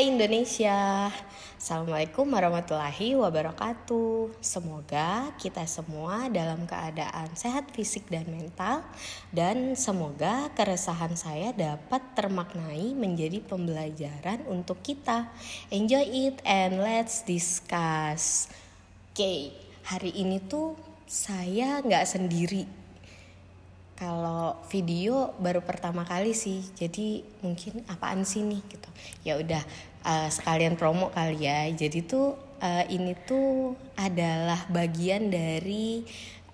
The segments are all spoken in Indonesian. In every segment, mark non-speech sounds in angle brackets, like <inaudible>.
Hai Indonesia, Assalamualaikum warahmatullahi wabarakatuh. Semoga kita semua dalam keadaan sehat fisik dan mental, dan semoga keresahan saya dapat termaknai menjadi pembelajaran untuk kita. Enjoy it and let's discuss. Oke, hari ini tuh saya nggak sendiri kalau video baru pertama kali sih jadi mungkin apaan sih nih gitu. Ya udah uh, sekalian promo kali ya. Jadi tuh uh, ini tuh adalah bagian dari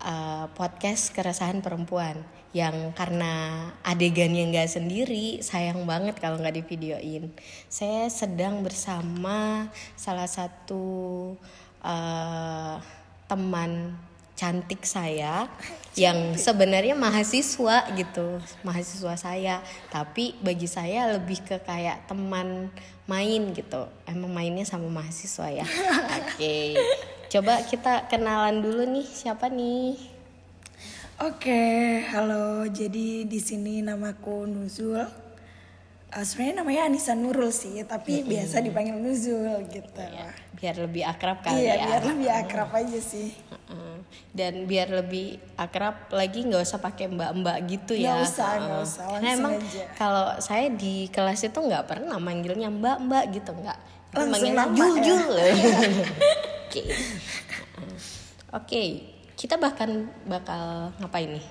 uh, podcast keresahan perempuan. Yang karena adegannya nggak sendiri sayang banget kalau nggak di videoin saya sedang bersama salah satu uh, teman cantik saya cantik. yang sebenarnya mahasiswa gitu mahasiswa saya. Tapi bagi saya lebih ke kayak teman main gitu. Emang mainnya sama mahasiswa ya? <laughs> Oke. Okay. coba kita kenalan dulu nih siapa nih? Oke okay, halo. Jadi di sini namaku Nuzul. Uh, sebenarnya namanya Anissa Nurul sih tapi mm-hmm. biasa dipanggil Nuzul gitu. Ya, biar lebih akrab kali iya, ya. biar lebih akrab aja sih. Dan biar lebih akrab lagi nggak usah pakai mbak-mbak gitu ya. Nggak usah nggak usah nah, emang kalau saya di kelas itu nggak pernah manggilnya mbak-mbak gitu nggak. Manggilnya jul ya? <laughs> oke. Oke kita bahkan bakal ngapain nih?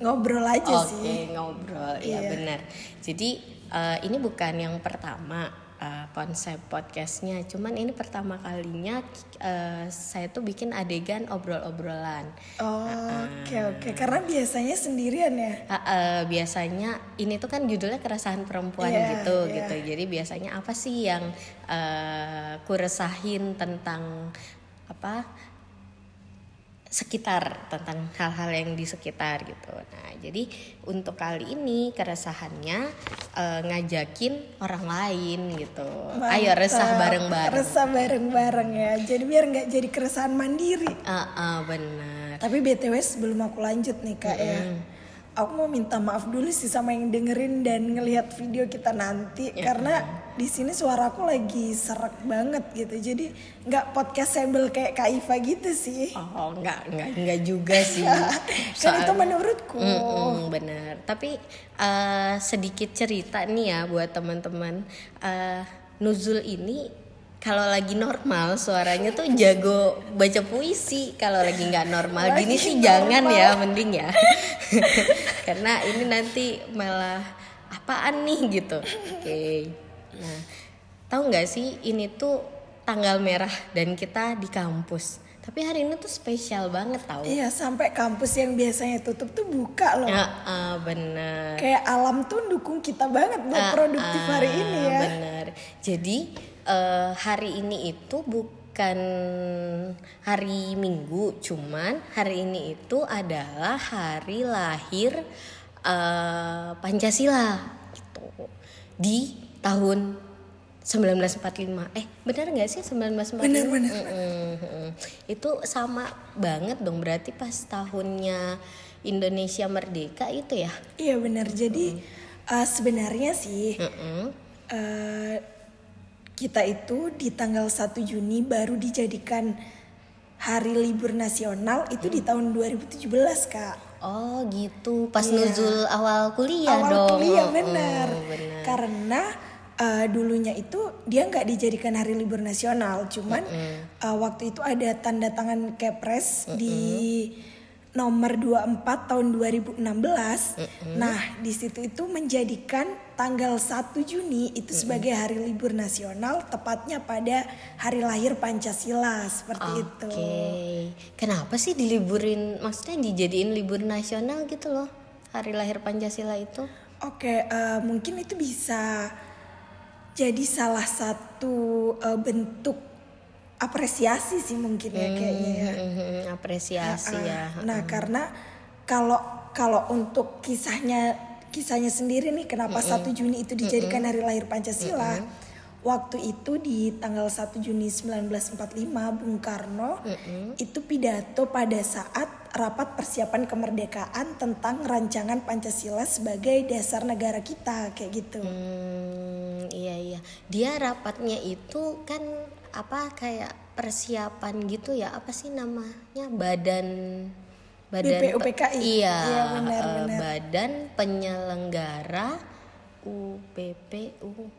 Ngobrol aja okay, sih. oke ngobrol. Ya iya. benar. Jadi uh, ini bukan yang pertama uh, konsep podcastnya. Cuman ini pertama kalinya uh, saya tuh bikin adegan obrol-obrolan. Oh, oke uh, oke. Okay. karena biasanya sendirian ya? Uh, uh, biasanya ini tuh kan judulnya keresahan perempuan yeah, gitu yeah. gitu. Jadi biasanya apa sih yang uh, kuresahin tentang apa sekitar tentang hal-hal yang di sekitar gitu. Nah, jadi untuk kali ini keresahannya uh, ngajakin orang lain gitu. Mantap. Ayo resah bareng-bareng. Resah bareng-bareng ya. Jadi biar nggak jadi keresahan mandiri. Uh, uh, benar. Tapi btw sebelum aku lanjut nih kak mm -hmm. ya aku mau minta maaf dulu sih sama yang dengerin dan ngelihat video kita nanti. Ya. karena di sini suara aku lagi serak banget gitu. Jadi nggak podcast sambil kayak Kak Iva gitu sih. Oh nggak nggak nggak juga <laughs> sih. Kan itu menurutku. Mm -mm, bener. Tapi uh, sedikit cerita nih ya buat teman-teman. Uh, Nuzul ini kalau lagi normal suaranya tuh jago baca puisi. Kalau lagi nggak normal lagi gini sih normal. <laughs> jangan ya mending ya. <laughs> Karena ini nanti malah apaan nih gitu. Oke. Okay. nah tahu nggak sih ini tuh tanggal merah dan kita di kampus. Tapi hari ini tuh spesial banget tau. Iya sampai kampus yang biasanya tutup tuh buka loh. Ya uh, bener Kayak alam tuh dukung kita banget buat uh, produktif uh, hari ini ya. Bener Jadi uh, hari ini itu bukan hari Minggu, cuman hari ini itu adalah hari lahir uh, Pancasila gitu. Di tahun 1945. Eh, benar nggak sih 1945? Benar, benar. Mm -mm. Itu sama banget dong berarti pas tahunnya Indonesia merdeka itu ya? Iya, benar. Jadi mm. uh, sebenarnya sih mm -mm. Uh, kita itu di tanggal 1 Juni baru dijadikan hari libur nasional itu di tahun 2017 kak. Oh gitu, pas yeah. nuzul awal kuliah awal dong. Awal kuliah benar. Oh, benar. Karena uh, dulunya itu dia nggak dijadikan hari libur nasional, cuman mm -hmm. uh, waktu itu ada tanda tangan Kepres mm -hmm. di nomor 24 tahun 2016. Mm -hmm. Nah, di situ itu menjadikan tanggal 1 Juni itu -hmm. sebagai hari libur nasional tepatnya pada hari lahir Pancasila seperti okay. itu. Oke. Kenapa sih diliburin maksudnya dijadiin libur nasional gitu loh? Hari lahir Pancasila itu? Oke, okay, uh, eh, mungkin itu bisa jadi salah satu uh, bentuk apresiasi sih mungkin ya kayaknya ya. Hmm, hmm, hmm, apresiasi ya. Nah, karena kalau kalau untuk kisahnya kisahnya sendiri nih kenapa satu Juni itu dijadikan hari lahir Pancasila? Waktu itu di tanggal 1 Juni 1945 Bung Karno itu pidato pada saat rapat persiapan kemerdekaan tentang rancangan Pancasila sebagai dasar negara kita kayak gitu. Hmm, iya iya iya. Dia rapatnya itu kan apa kayak persiapan gitu ya? Apa sih namanya? Badan badan BPUPKI iya, iya benar, uh, benar. badan penyelenggara UPPU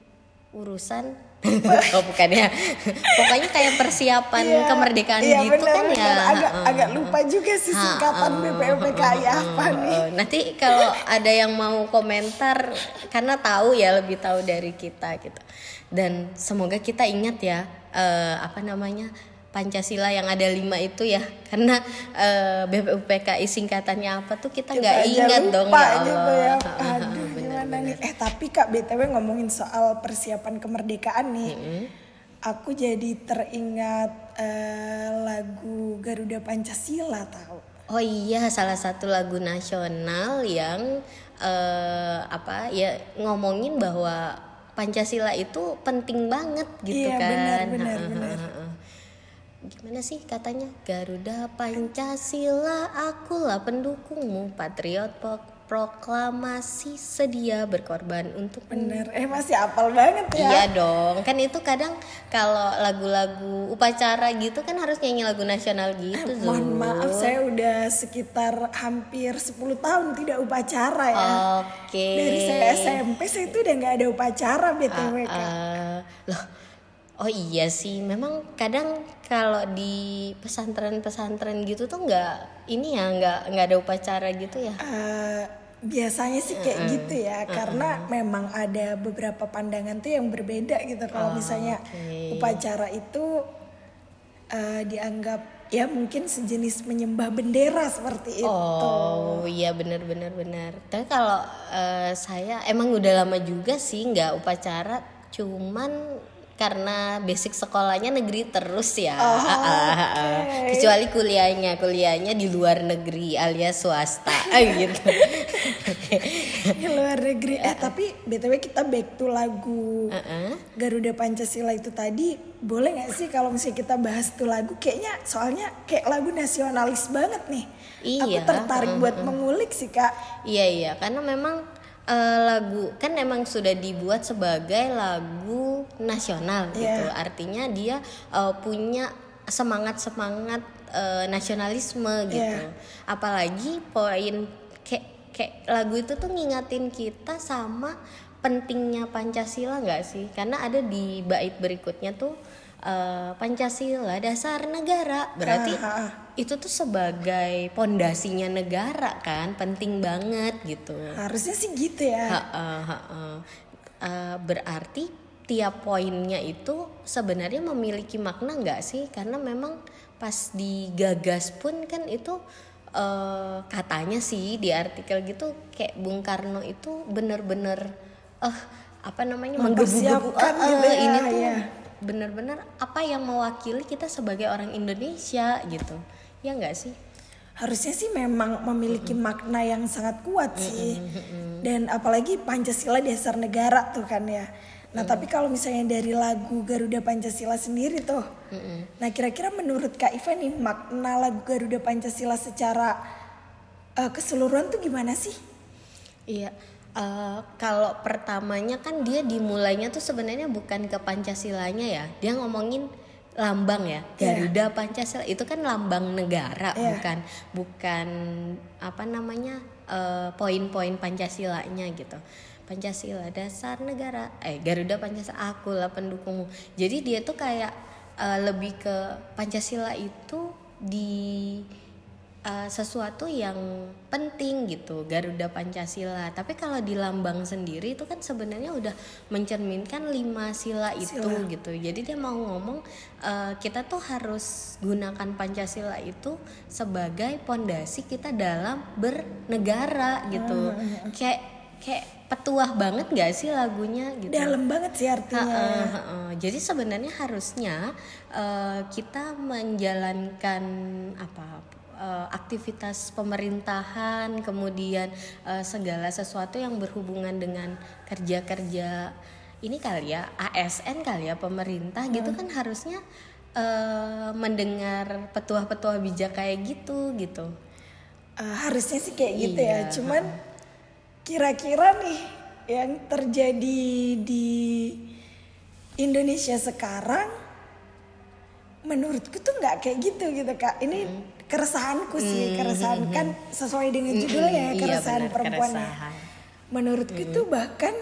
urusan. <laughs> Oh bukan ya. Pokoknya kayak persiapan iya, kemerdekaan iya, gitu bener, kan bener. ya. agak uh, agak lupa juga sih singkatan uh, BPUPKI uh, apa uh, nih? Nanti kalau ada yang mau komentar karena tahu ya lebih tahu dari kita gitu. Dan semoga kita ingat ya uh, apa namanya Pancasila yang ada lima itu ya karena uh, BPUPKI singkatannya apa tuh kita nggak ingat dong ya Allah. Gitu ya. Aduh gimana nih? Eh tapi kak btw ngomongin soal persiapan kemerdekaan nih, mm -hmm. aku jadi teringat uh, lagu Garuda Pancasila tahu? Oh iya salah satu lagu nasional yang uh, apa ya ngomongin bahwa Pancasila itu penting banget gitu iya, kan. Iya benar benar benar gimana sih katanya? Garuda Pancasila akulah pendukungmu. Patriot proklamasi sedia berkorban untuk bener. Eh masih apal banget ya. Iya dong. Kan itu kadang kalau lagu-lagu upacara gitu kan harus nyanyi lagu nasional gitu eh, mohon maaf saya udah sekitar hampir 10 tahun tidak upacara ya. Oke. Okay. dari saya SMP saya itu udah nggak ada upacara btw uh, uh, loh Oh iya sih, memang kadang kalau di pesantren-pesantren gitu tuh nggak ini ya nggak nggak ada upacara gitu ya? Uh, biasanya sih kayak uh -uh. gitu ya, uh -uh. karena memang ada beberapa pandangan tuh yang berbeda gitu. Kalau oh, misalnya okay. upacara itu uh, dianggap ya mungkin sejenis menyembah bendera seperti itu. Oh iya benar benar benar. Tapi kalau uh, saya emang udah lama juga sih nggak upacara, cuman karena basic sekolahnya negeri terus ya. Oh, okay. kecuali kuliahnya kuliahnya di luar negeri alias swasta. <laughs> Gitu. Di luar negeri. Eh tapi btw kita back to lagu uh -uh. Garuda Pancasila itu tadi. Boleh nggak sih kalau misalnya kita bahas tuh lagu? Kayaknya soalnya kayak lagu nasionalis banget nih. Iya. aku tertarik uh -huh. buat mengulik sih kak. Iya iya. Karena memang uh, lagu kan emang sudah dibuat sebagai lagu nasional yeah. gitu artinya dia uh, punya semangat semangat uh, nasionalisme gitu. Yeah. apalagi poin kayak kayak lagu itu tuh ngingatin kita sama pentingnya pancasila nggak sih? Karena ada di bait berikutnya tuh uh, Pancasila dasar negara. Berarti uh, uh, itu tuh sebagai pondasinya negara kan penting banget gitu. Harusnya sih gitu ya. Uh, uh, uh, uh. Uh, berarti tiap poinnya itu sebenarnya memiliki makna nggak sih? Karena memang pas digagas pun kan itu uh, katanya sih di artikel gitu kayak Bung Karno itu bener-bener eh uh, apa namanya menggebu-gebu. Uh, gitu ya, ini tuh ya benar-benar apa yang mewakili kita sebagai orang Indonesia gitu ya nggak sih harusnya sih memang memiliki mm -hmm. makna yang sangat kuat sih mm -hmm. dan apalagi Pancasila dasar negara tuh kan ya nah mm. tapi kalau misalnya dari lagu Garuda Pancasila sendiri tuh mm -hmm. nah kira-kira menurut Kak Iva nih makna lagu Garuda Pancasila secara uh, keseluruhan tuh gimana sih iya Uh, kalau pertamanya kan dia dimulainya tuh sebenarnya bukan ke Pancasilanya ya. Dia ngomongin lambang ya iya. Garuda yeah. Pancasila itu kan lambang negara yeah. bukan bukan apa namanya uh, poin-poin Pancasilanya gitu Pancasila dasar negara eh Garuda Pancasila aku lah pendukungmu jadi dia tuh kayak uh, lebih ke Pancasila itu di uh, sesuatu yang penting gitu Garuda Pancasila tapi kalau di lambang sendiri itu kan sebenarnya udah mencerminkan lima sila itu sila. gitu jadi dia mau ngomong uh, kita tuh harus gunakan Pancasila itu sebagai pondasi kita dalam bernegara gitu hmm. kayak kayak petuah banget gak sih lagunya gitu dalam banget sih artinya ha -ha -ha. jadi sebenarnya harusnya uh, kita menjalankan apa uh, aktivitas pemerintahan, kemudian uh, segala sesuatu yang berhubungan dengan kerja-kerja ini kali ya ASN kali ya pemerintah hmm. gitu kan harusnya uh, mendengar petuah-petuah bijak kayak gitu gitu. Uh, harusnya sih kayak gitu ya, iya. cuman kira-kira nih yang terjadi di Indonesia sekarang menurutku tuh nggak kayak gitu gitu kak ini hmm. Keresahanku sih hmm. keresahan kan sesuai dengan judulnya hmm. keresahan iya, perempuan menurutku hmm. tuh bahkan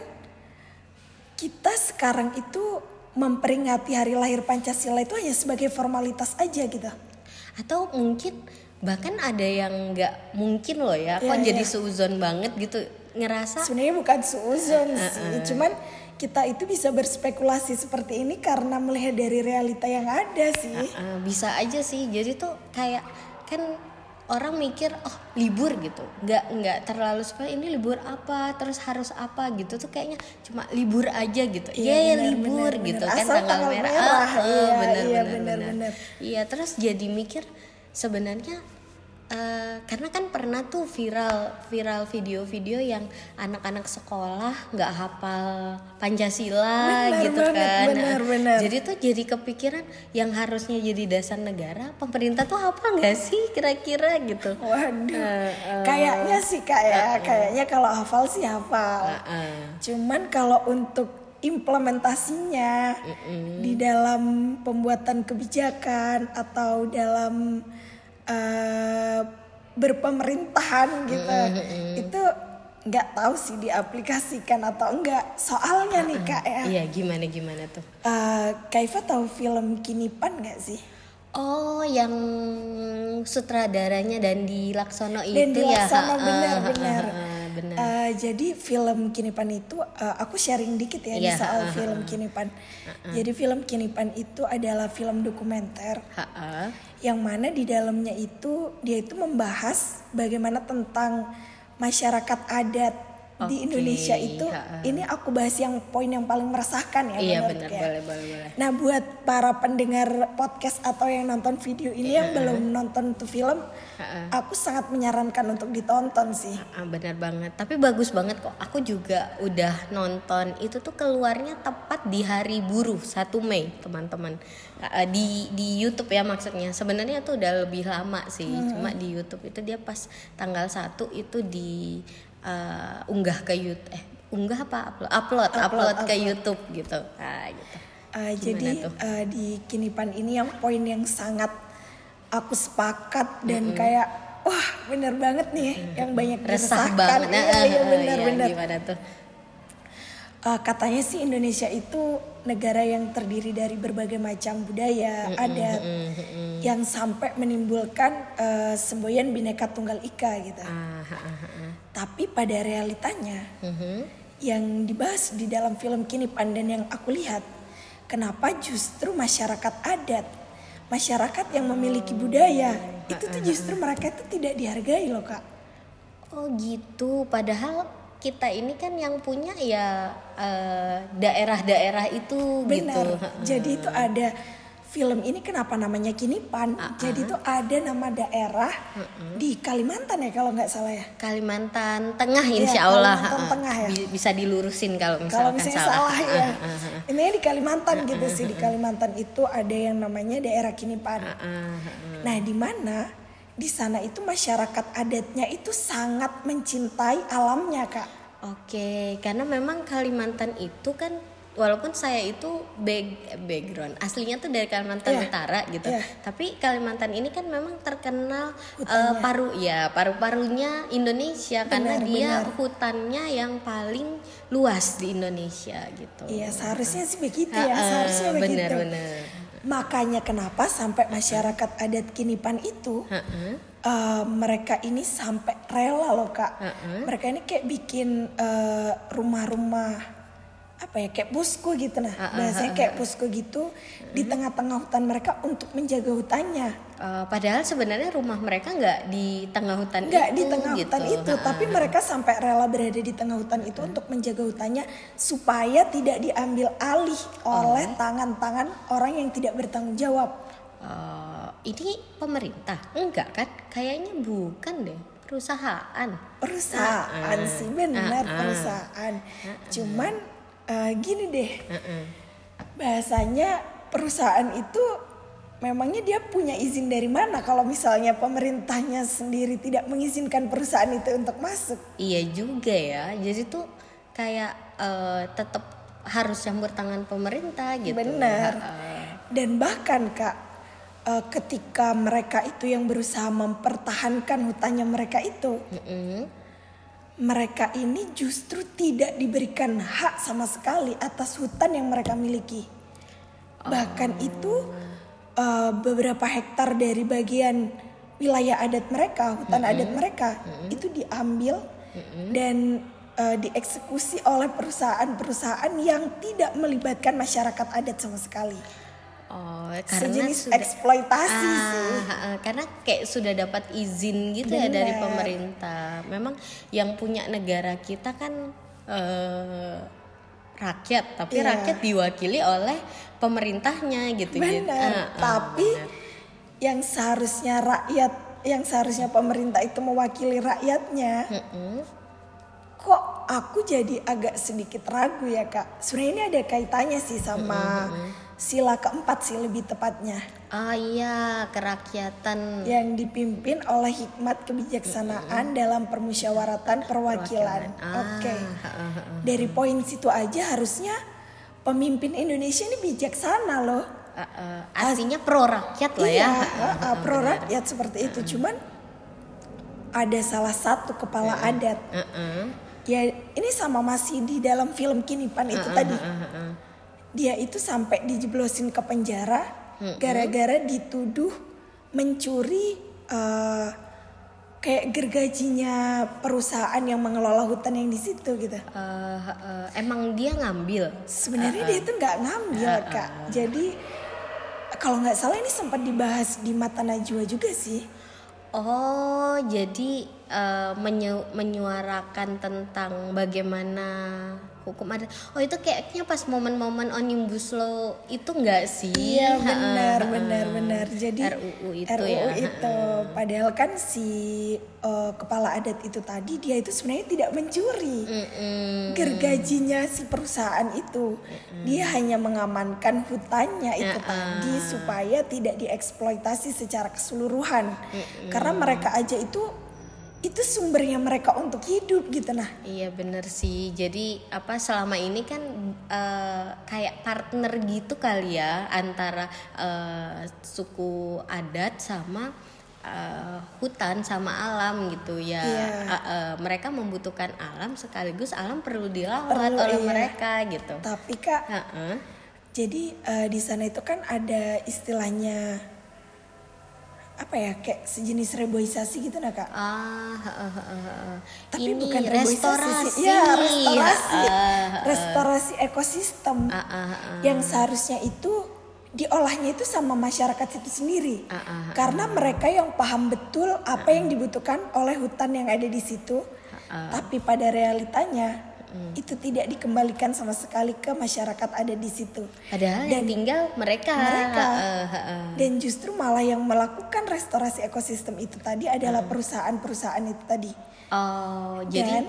kita sekarang itu memperingati hari lahir Pancasila itu hanya sebagai formalitas aja gitu atau mungkin bahkan ada yang nggak mungkin loh ya kok yeah, jadi yeah. seuzon banget gitu ngerasa sebenarnya bukan seuzon uh, uh, sih cuman kita itu bisa berspekulasi seperti ini karena melihat dari realita yang ada sih uh, uh, bisa aja sih jadi tuh kayak kan orang mikir oh libur gitu. Nggak nggak terlalu supaya ini libur apa? Terus harus apa? Gitu. Tuh kayaknya cuma libur aja gitu. Iya ya, ya libur bener, gitu bener. kan Asal tanggal, merah, merah. Oh, iya, bener, iya, bener, bener, bener. iya terus jadi mikir sebenarnya Uh, karena kan pernah tuh viral viral video-video yang anak-anak sekolah nggak hafal Pancasila benar, gitu banget, kan. Benar, benar. Jadi tuh jadi kepikiran yang harusnya jadi dasar negara, pemerintah tuh apa nggak sih kira-kira gitu. Waduh. Uh, uh, kayaknya sih kayak uh, uh, kayaknya kalau hafal sih hafal. Uh, uh. Cuman kalau untuk implementasinya uh, uh. di dalam pembuatan kebijakan atau dalam uh, berpemerintahan gitu. Mm -hmm. itu nggak tahu sih diaplikasikan atau enggak soalnya nih kak ya. Iya gimana gimana tuh? Uh, Kaifa tahu film Kinipan nggak sih? Oh, yang sutradaranya dan di Laksono itu dan di Laksono, ya? benar-benar. Uh, benar. Jadi film Kinipan itu uh, aku sharing dikit ya yeah, di soal uh, film Kinipan. Uh, uh. Jadi film Kinipan itu adalah film dokumenter uh, uh. yang mana di dalamnya itu dia itu membahas bagaimana tentang masyarakat adat okay. di Indonesia itu ha. ini aku bahas yang poin yang paling meresahkan ya iya benar ya. boleh boleh boleh nah buat para pendengar podcast atau yang nonton video ini yang belum nonton tuh film ha. aku sangat menyarankan untuk ditonton sih ha, benar banget tapi bagus banget kok aku juga udah nonton itu tuh keluarnya tepat di hari buruh 1 Mei teman-teman di di YouTube ya maksudnya sebenarnya tuh udah lebih lama sih hmm. cuma di YouTube itu dia pas tanggal 1 itu di uh, unggah ke YouTube eh unggah apa? Upload upload upload, upload ke YouTube gitu. Ah gitu. Uh, jadi uh, di kinipan ini yang poin yang sangat aku sepakat dan mm -hmm. kayak wah bener banget nih mm -hmm. yang banyak resah banget. Nah, iya, iya <laughs> bener iya, bener. gimana tuh uh, katanya sih Indonesia itu negara yang terdiri dari berbagai macam budaya, mm-hmm, adat mm-hmm. yang sampai menimbulkan uh, semboyan bineka tunggal ika gitu. Ah, ah, ah, ah. Tapi pada realitanya mm-hmm. yang dibahas di dalam film kini pandan yang aku lihat, kenapa justru masyarakat adat, masyarakat yang memiliki budaya oh, itu tuh justru mereka itu tidak dihargai loh kak. Oh gitu, padahal kita ini kan yang punya ya daerah daerah-daerah itu Benar. gitu. Jadi itu ada film ini kenapa namanya Kinipan? Uh -uh. Jadi itu ada nama daerah uh -uh. di Kalimantan ya kalau nggak salah ya. Kalimantan Tengah iya, insya Allah. Kalimantan uh, Tengah ya. Bisa dilurusin kalau misalkan kalau misalnya salah. salah ya. Uh -uh. Ini di Kalimantan uh -uh. gitu sih. Di Kalimantan itu ada yang namanya daerah Kinipan. Uh -uh. Nah, di mana di sana itu masyarakat adatnya itu sangat mencintai alamnya kak. Oke, karena memang Kalimantan itu kan walaupun saya itu back, background aslinya tuh dari Kalimantan yeah. Utara gitu, yeah. tapi Kalimantan ini kan memang terkenal uh, paru ya paru-parunya Indonesia benar, karena dia benar. hutannya yang paling luas di Indonesia gitu. Iya seharusnya sih begitu ya, seharusnya benar, begitu. Benar Makanya kenapa sampai masyarakat adat Kinipan itu uh -uh. Uh, mereka ini sampai rela loh kak. Uh -uh. Mereka ini kayak bikin eh, rumah-rumah apa ya kayak pusku gitu nah. Uh -uh. Biasanya kayak pusku gitu. Di tengah-tengah hutan mereka untuk menjaga hutannya. Uh, padahal sebenarnya rumah mereka nggak di tengah hutan nggak di tengah gitu. hutan itu, uh, tapi mereka sampai rela berada di tengah hutan itu uh. untuk menjaga hutannya supaya tidak diambil alih oleh tangan-tangan uh. orang yang tidak bertanggung jawab. Uh, ini pemerintah enggak kan? Kayaknya bukan deh perusahaan. Perusahaan uh, sih benar uh, uh. perusahaan. Uh, uh. Cuman uh, gini deh, uh, uh. bahasanya perusahaan itu memangnya dia punya izin dari mana kalau misalnya pemerintahnya sendiri tidak mengizinkan perusahaan itu untuk masuk? Iya juga ya. Jadi tuh kayak uh, tetap harus campur tangan pemerintah gitu. Benar. Dan bahkan kak, uh, ketika mereka itu yang berusaha mempertahankan hutannya mereka itu, mm -hmm. mereka ini justru tidak diberikan hak sama sekali atas hutan yang mereka miliki. Bahkan oh. itu uh, beberapa hektar dari bagian wilayah adat mereka, hutan mm -hmm. adat mereka mm -hmm. itu diambil mm -hmm. dan uh, dieksekusi oleh perusahaan-perusahaan yang tidak melibatkan masyarakat adat sama sekali. Oh, karena Sejenis sudah, eksploitasi ah, sih. Ah, karena kayak sudah dapat izin gitu Bener. ya dari pemerintah. Memang yang punya negara kita kan uh, rakyat, tapi yeah. rakyat diwakili oleh pemerintahnya gitu. Benar. Gitu. Uh, tapi bener. yang seharusnya rakyat, yang seharusnya pemerintah itu mewakili rakyatnya. Mm -mm kok aku jadi agak sedikit ragu ya kak. Sebenarnya ini ada kaitannya sih sama mm-hmm. Sila keempat sih lebih tepatnya. Ah iya kerakyatan. Yang dipimpin oleh hikmat kebijaksanaan mm-hmm. dalam permusyawaratan perwakilan. Ah, Oke. Okay. Dari poin situ aja harusnya pemimpin Indonesia ini bijaksana loh. Uh, uh, artinya pro rakyat lah iya, ya. Uh, uh, pro rakyat seperti itu. Cuman ada salah satu kepala adat uh, uh ya ini sama masih di dalam film Kinipan itu uh, uh, tadi. Uh, uh, uh. Dia itu sampai dijeblosin ke penjara gara-gara dituduh mencuri uh, kayak gergajinya perusahaan yang mengelola hutan yang di situ gitu. Uh, uh, emang dia ngambil? Sebenarnya uh, uh. dia itu nggak ngambil uh, uh. kak. Jadi kalau nggak salah ini sempat dibahas di Mata Najwa juga sih. Oh, jadi uh, menyu menyuarakan tentang bagaimana hukum adat. Oh itu kayaknya pas momen-momen omnibus law itu enggak sih? Iya benar uh, benar benar. Jadi RUU itu RUU ya. itu padahal kan si uh, kepala adat itu tadi dia itu sebenarnya tidak mencuri mm -mm. gergajinya si perusahaan itu. Mm -mm. Dia hanya mengamankan hutannya itu -uh. tadi supaya tidak dieksploitasi secara keseluruhan. Mm -mm. Karena mereka aja itu itu sumbernya mereka untuk hidup gitu nah iya bener sih jadi apa selama ini kan uh, kayak partner gitu kali ya antara uh, suku adat sama uh, hutan sama alam gitu ya iya. uh, uh, mereka membutuhkan alam sekaligus alam perlu dirawat perlu, oleh iya. mereka gitu tapi kak uh -uh. jadi uh, di sana itu kan ada istilahnya apa ya kayak sejenis reboisasi gitu nah kak ah uh, uh, uh, tapi Ini bukan restorasi sih. ya restorasi uh, uh, restorasi ekosistem uh, uh, uh. yang seharusnya itu diolahnya itu sama masyarakat itu sendiri uh, uh, uh, karena mereka yang paham betul apa uh, uh. yang dibutuhkan oleh hutan yang ada di situ uh, uh. tapi pada realitanya hmm. itu tidak dikembalikan sama sekali ke masyarakat ada di situ. Padahal dan yang tinggal mereka. Mereka. Uh, uh, uh. Dan justru malah yang melakukan restorasi ekosistem itu tadi adalah perusahaan-perusahaan itu tadi. Oh, jadi dan,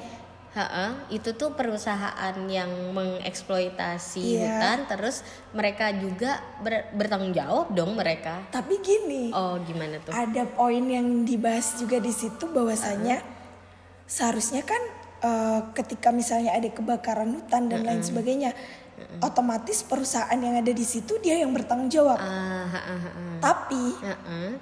Ha-ha, itu tuh perusahaan yang mengeksploitasi iya. hutan, terus mereka juga ber, bertanggung jawab dong mereka. Tapi gini, oh gimana tuh? Ada poin yang dibahas juga di situ bahwasanya uh-huh. seharusnya kan uh, ketika misalnya ada kebakaran hutan dan mm -hmm. lain sebagainya mm -hmm. otomatis perusahaan yang ada di situ dia yang bertanggung jawab uh, uh, uh, uh. tapi uh, uh.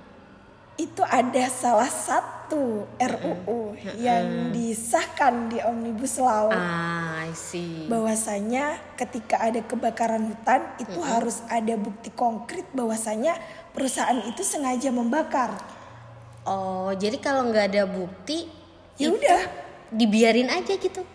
itu ada salah satu RUU uh, uh. yang disahkan di omnibus law uh, I see. bahwasanya ketika ada kebakaran hutan itu uh, uh. harus ada bukti konkret bahwasanya perusahaan itu sengaja membakar oh jadi kalau nggak ada bukti ya udah dibiarin aja gitu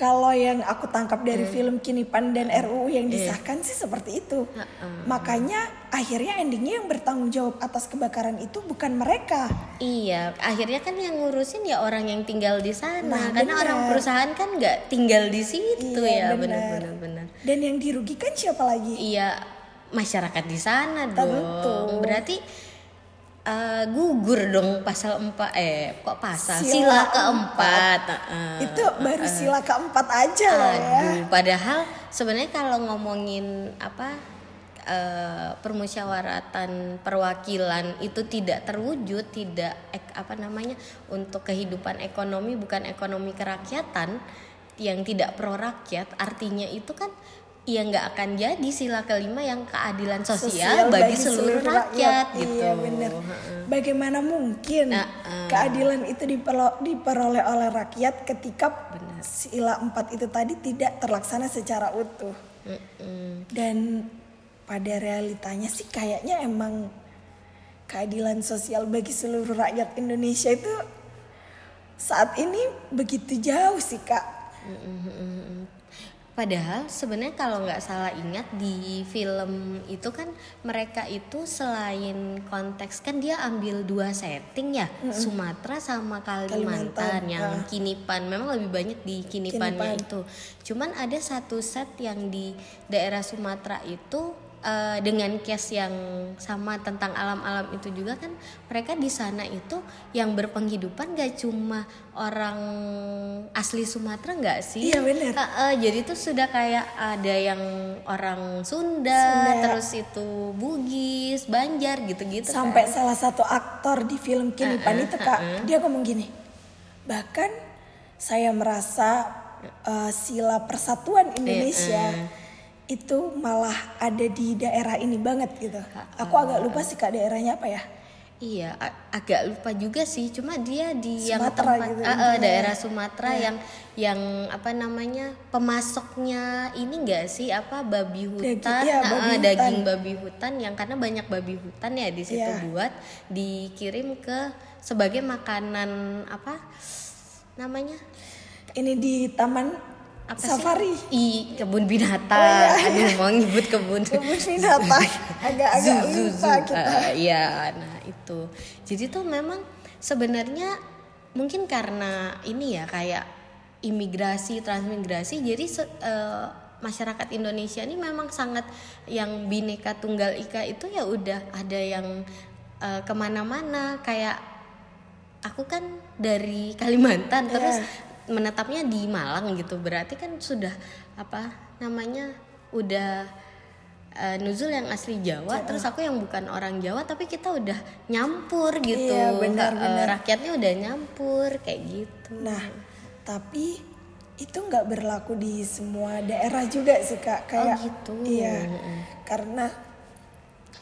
kalau yang aku tangkap dari hmm. film Kinipan dan RUU yang iya. disahkan yeah. sih seperti itu. Uh, Makanya akhirnya endingnya yang bertanggung jawab atas kebakaran itu bukan mereka. Iya, akhirnya kan yang ngurusin ya orang yang tinggal di sana. Nah, Karena bener. orang perusahaan kan nggak tinggal di situ iya, ya, benar-benar. Dan yang dirugikan siapa lagi? Iya, masyarakat di sana dong. Tentu. Berarti uh, gugur dong pasal empat eh kok pasal? Sila, sila keempat. uh, itu baru uh, sila keempat aja loh ya. Padahal sebenarnya kalau ngomongin apa uh, permusyawaratan perwakilan itu tidak terwujud tidak ek, apa namanya untuk kehidupan ekonomi bukan ekonomi kerakyatan yang tidak pro rakyat artinya itu kan ya nggak akan jadi sila kelima yang keadilan sosial, sosial bagi, bagi seluruh, seluruh rakyat, rakyat gitu. Iya benar. Bagaimana mungkin uh, uh. keadilan itu diperoleh oleh rakyat ketika bener. sila empat itu tadi tidak terlaksana secara utuh. Uh, uh. Dan pada realitanya sih kayaknya emang keadilan sosial bagi seluruh rakyat Indonesia itu saat ini begitu jauh sih kak. Padahal sebenarnya kalau nggak salah ingat di film itu kan mereka itu selain konteks kan dia ambil dua setting ya mm -hmm. Sumatera sama Kalimantan, Kalimantan yang uh. Kinipan memang lebih banyak di Kinipannya Kinipan. itu. Cuman ada satu set yang di daerah Sumatera itu uh, dengan case yang sama tentang alam-alam itu juga kan mereka di sana itu yang berpenghidupan gak cuma orang asli Sumatera nggak sih? Iya benar. Uh, uh, jadi itu sudah kayak ada yang orang Sunda, Sunda. terus itu Bugis, Banjar gitu-gitu. Sampai kan. salah satu aktor di film Kinipan uh, uh, itu kak, uh, uh. dia ngomong gini, bahkan saya merasa uh, sila persatuan Indonesia. Uh, uh itu malah ada di daerah ini banget gitu. Aku agak lupa sih kak daerahnya apa ya? Iya, agak lupa juga sih. Cuma dia di Sumatera yang tempat gitu, uh, uh, daerah Sumatera ya. yang yang apa namanya pemasoknya ini enggak sih apa babi hutan, daging, ya, babi uh, hutan. daging babi hutan yang karena banyak babi hutan ya di situ ya. buat dikirim ke sebagai makanan apa namanya? Ini di taman apa safari. I kebun binatang. Oh, iya, aduh iya. mau nyebut kebun. <laughs> Kebun binatang. Agak-agak lupa kita. Uh, ya nah itu. Jadi tuh memang sebenarnya mungkin karena ini ya kayak imigrasi transmigrasi jadi uh, masyarakat Indonesia ini memang sangat yang bineka tunggal ika itu ya udah ada yang uh, ke mana-mana. Kayak aku kan dari Kalimantan yeah. terus menetapnya di Malang gitu berarti kan sudah apa namanya udah uh, nuzul yang asli Jawa, terus aku yang bukan orang Jawa tapi kita udah nyampur gitu. Iya, benar, uh, benar. rakyatnya udah nyampur kayak gitu. Nah, tapi itu nggak berlaku di semua daerah juga sih Kak. Kayak oh gitu. Iya. Karena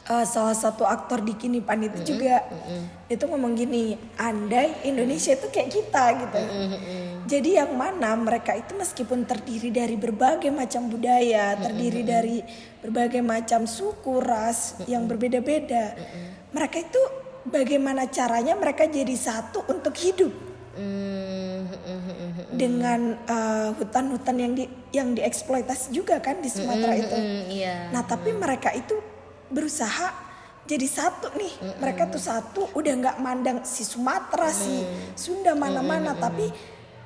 uh, salah satu aktor di Kinipan itu mm -hmm. juga mm -hmm. itu ngomong gini, andai Indonesia itu kayak kita gitu. Mm -hmm. Jadi yang mana mereka itu meskipun terdiri dari berbagai macam budaya, terdiri mm -hmm. dari berbagai macam suku, ras mm -hmm. yang berbeda-beda, mm -hmm. mereka itu bagaimana caranya mereka jadi satu untuk hidup. Dengan uh, hutan-hutan yang di yang dieksploitasi juga kan di Sumatera itu. Yeah. Nah, tapi mereka itu berusaha jadi satu nih mm -mm. mereka tuh satu udah nggak mandang si Sumatera mm -mm. si Sunda mana-mana mm -mm. tapi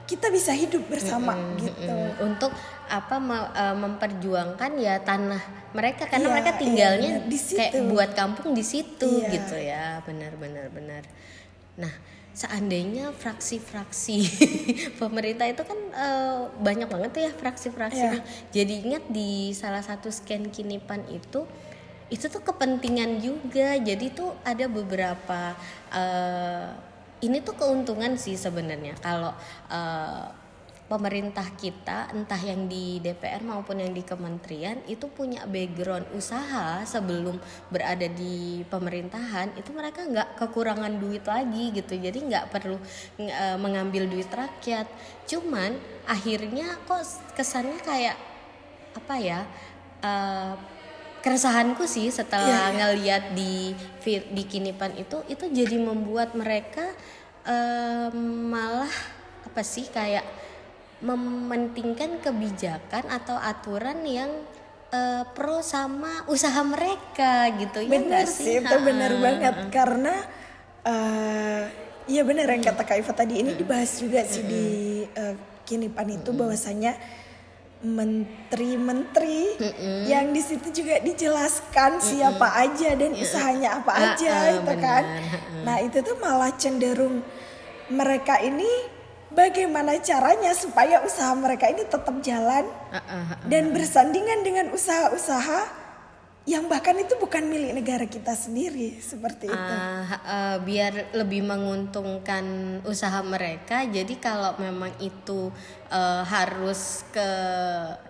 kita bisa hidup bersama mm -mm. gitu untuk apa e, memperjuangkan ya tanah mereka karena iya, mereka tinggalnya iya, di situ. kayak buat kampung di situ iya. gitu ya benar-benar benar nah seandainya fraksi-fraksi <laughs> pemerintah itu kan uh, banyak banget tuh ya fraksi-fraksinya yeah. jadi ingat di salah satu scan kinipan itu itu tuh kepentingan juga. Jadi tuh ada beberapa uh, ini tuh keuntungan sih sebenarnya. Kalau uh, pemerintah kita entah yang di DPR maupun yang di kementerian itu punya background usaha sebelum berada di pemerintahan itu mereka nggak kekurangan duit lagi gitu. Jadi nggak perlu uh, mengambil duit rakyat. Cuman akhirnya kok kesannya kayak apa ya uh, keresahanku sih setelah yeah. ngeliat di di kinipan itu itu jadi membuat mereka um, malah apa sih kayak mementingkan kebijakan atau aturan yang uh, pro sama usaha mereka gitu ya benar sih itu benar banget. Karena uh, iya benar yang kata Kak Iva tadi ini dibahas juga sih di uh, kinipan itu bahwasanya menteri-menteri mm -hmm. yang di situ juga dijelaskan mm -hmm. siapa aja dan usahanya apa ah, aja uh, uh, itu kan. Nah, itu tuh malah cenderung mereka ini bagaimana caranya supaya usaha mereka ini tetap jalan uh, uh, uh, dan bersandingan dengan usaha-usaha yang bahkan itu bukan milik negara kita sendiri seperti itu. Uh, uh, biar lebih menguntungkan usaha mereka. Jadi kalau memang itu uh, harus ke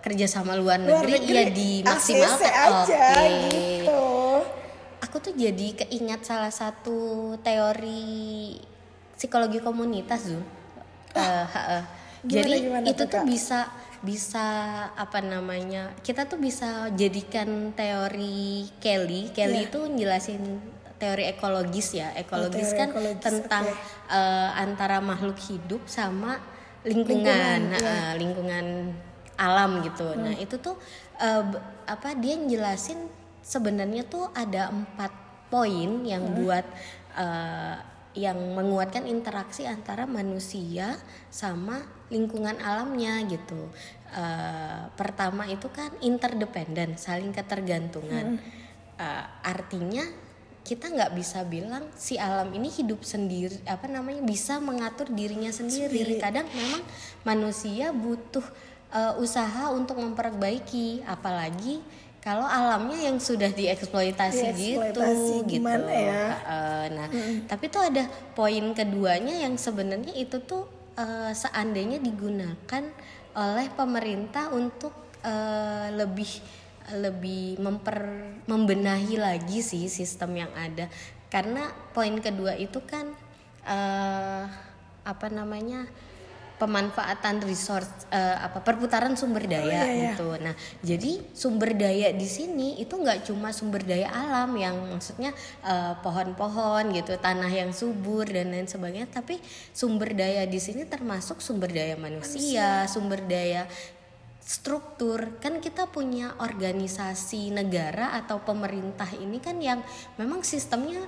kerjasama luar negeri, luar negeri ya dimaksimalkan. aja okay. gitu. Aku tuh jadi keingat salah satu teori psikologi komunitas tuh. Uh, uh, jadi gimana itu tuh, tuh bisa bisa apa namanya kita tuh bisa jadikan teori Kelly Kelly yeah. itu jelasin teori ekologis ya ekologis oh, kan ekologis, tentang okay. uh, eh, antara makhluk hidup sama lingkungan lingkungan, uh, yeah. lingkungan alam gitu hmm. nah itu tuh uh, apa dia jelasin sebenarnya tuh ada empat poin yang hmm. buat uh, yang menguatkan interaksi antara manusia sama lingkungan alamnya gitu. Uh, pertama itu kan interdependen, saling ketergantungan. Hmm. Uh, artinya kita nggak bisa bilang si alam ini hidup sendiri, apa namanya bisa mengatur dirinya sendiri. sendiri. Kadang memang manusia butuh uh, usaha untuk memperbaiki, apalagi kalau alamnya yang sudah dieksploitasi, dieksploitasi gitu gitu ya? uh, nah hmm. tapi tuh ada poin keduanya yang sebenarnya itu tuh uh, seandainya digunakan oleh pemerintah untuk uh, lebih lebih memper membenahi lagi sih sistem yang ada. Karena poin kedua itu kan uh, apa namanya pemanfaatan resource uh, apa perputaran sumber daya oh, iya, iya. gitu. Nah, jadi sumber daya di sini itu nggak cuma sumber daya alam yang maksudnya pohon pohon-pohon gitu, tanah yang subur dan lain sebagainya, tapi sumber daya di sini termasuk sumber daya manusia, manusia. sumber daya struktur kan kita punya organisasi negara atau pemerintah ini kan yang memang sistemnya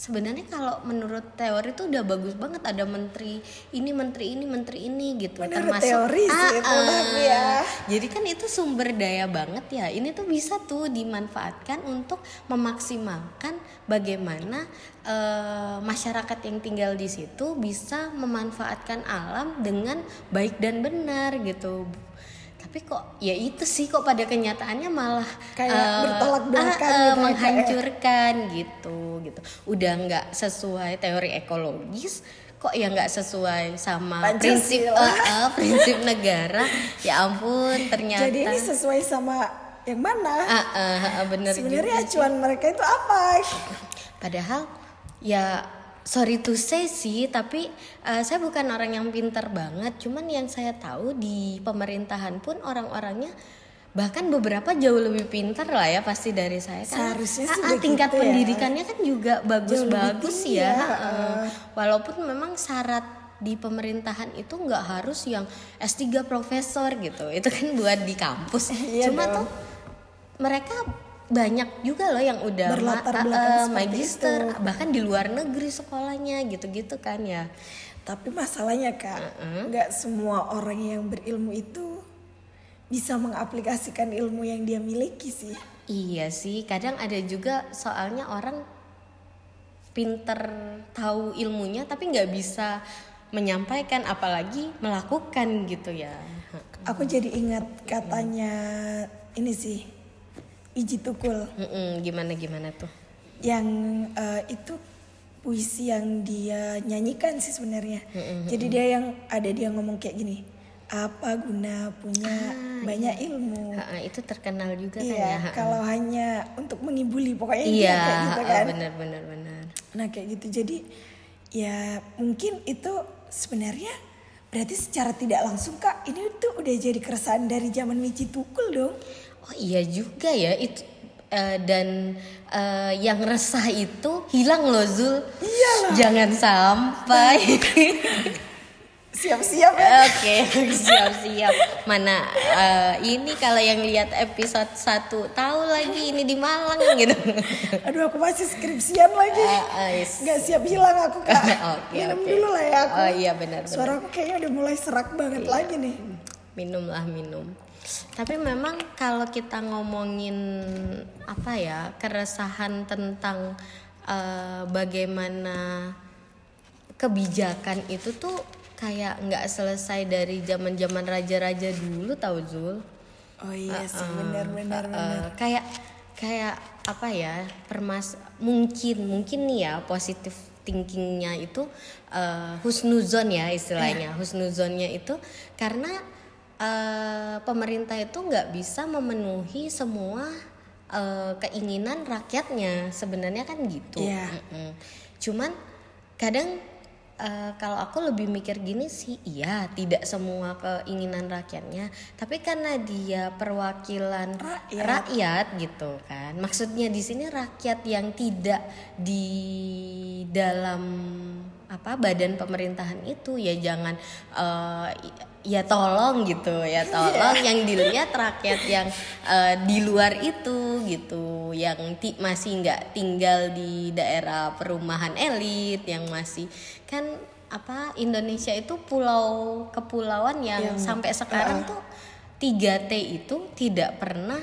sebenarnya kalau menurut teori itu udah bagus banget ada menteri ini menteri ini menteri ini gitu menurut termasuk teori sih ah, itu uh, ya. Jadi kan itu sumber daya banget ya. Ini tuh bisa tuh dimanfaatkan untuk memaksimalkan bagaimana uh, masyarakat yang tinggal di situ bisa memanfaatkan alam dengan baik dan benar gitu. Tapi kok ya itu sih kok pada kenyataannya malah kayak uh, bertolak belakang uh, uh, gitu, ya, menghancurkan ya. gitu gitu. Udah nggak sesuai teori ekologis kok ya nggak sesuai sama Pancasila. prinsip uh, uh, prinsip <laughs> negara? Ya ampun ternyata. Jadi ini sesuai sama yang mana? Uh, uh, uh, bener sebenarnya acuan mereka itu apa? Padahal ya sorry to say sih tapi uh, saya bukan orang yang pinter banget. Cuman yang saya tahu di pemerintahan pun orang-orangnya bahkan beberapa jauh lebih pintar lah ya pasti dari saya kan seharusnya sih ah, tingkat gitu ya. pendidikannya kan juga bagus-bagus ya uh, walaupun memang syarat di pemerintahan itu nggak harus yang S3 profesor gitu itu kan buat di kampus <laughs> iya cuma dong. tuh mereka banyak juga loh yang udah berlatar belakang uh, magister itu. bahkan di luar negeri sekolahnya gitu-gitu kan ya tapi masalahnya kak nggak uh -uh. semua orang yang berilmu itu bisa mengaplikasikan ilmu yang dia miliki sih iya sih kadang ada juga soalnya orang pinter tahu ilmunya tapi nggak bisa menyampaikan apalagi melakukan gitu ya aku jadi ingat katanya ini sih Iji Tukul. Mm-mm, gimana gimana tuh? Yang uh, itu puisi yang dia nyanyikan sih sebenarnya. Jadi dia yang ada dia ngomong kayak gini. Apa guna punya ah, banyak iya. ilmu? Ha, itu terkenal juga kan iya, kan ya. Kalau hanya untuk mengibuli pokoknya iya, kayak gitu kan. benar benar benar. Nah, kayak gitu. Jadi ya mungkin itu sebenarnya berarti secara tidak langsung Kak, ini tuh udah jadi keresahan dari zaman Michi Tukul dong oh iya juga ya itu uh, dan uh, yang resah itu hilang loh Zul iya loh. jangan sampai siap-siap ya. Oke, okay, <laughs> siap-siap. Mana uh, ini kalau yang lihat episode 1 tahu lagi ini di Malang gitu. Aduh, aku masih skripsian lagi. Uh, uh, Gak siap hilang aku, Kak. <laughs> okay, Minum okay. dulu lah ya aku. Oh iya benar Suara aku kayaknya udah mulai serak banget iya. lagi nih. Minum lah, minum. Tapi memang kalau kita ngomongin apa ya keresahan tentang uh, bagaimana kebijakan itu tuh kayak nggak selesai dari zaman zaman raja-raja dulu tahu Zul. Oh iya sih uh, benar benar uh, uh, kayak kayak apa ya permas mungkin mungkin nih ya positif thinkingnya itu uh, husnuzon ya istilahnya yeah. husnuzonnya itu karena uh, pemerintah itu nggak bisa memenuhi semua uh, keinginan rakyatnya sebenarnya kan gitu yeah. mm -mm. cuman kadang uh, kalau aku lebih mikir gini sih iya tidak semua keinginan rakyatnya. Tapi karena dia perwakilan rakyat, rakyat gitu kan. Maksudnya di sini rakyat yang tidak di dalam apa badan pemerintahan itu ya jangan uh, ya tolong gitu ya tolong yeah. yang dilihat rakyat yang uh, di luar itu gitu yang ti masih nggak tinggal di daerah perumahan elit yang masih kan apa Indonesia itu pulau kepulauan yang, yang sampai sekarang uh, tuh 3T itu tidak pernah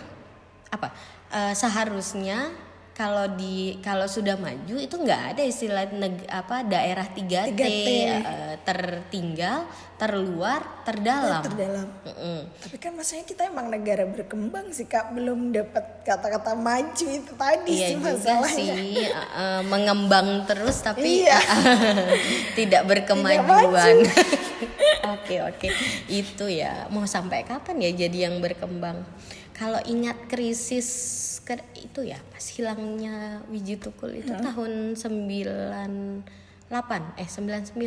apa uh, seharusnya kalau di kalau sudah maju itu nggak ada istilah neg, apa daerah 3T, 3T. Uh, tertinggal, terluar, terdalam. Terdalam. Mm -mm. Tapi kan maksudnya kita emang negara berkembang sih Kak, belum dapat kata-kata maju itu tadi iya sih juga sih, uh, mengembang terus tapi iya. uh, <laughs> tidak berkemajuan. <laughs> Oke oke, itu ya mau sampai kapan ya jadi yang berkembang? Kalau ingat krisis itu ya pas hilangnya Wiji Tukul itu hmm. tahun 98 eh 99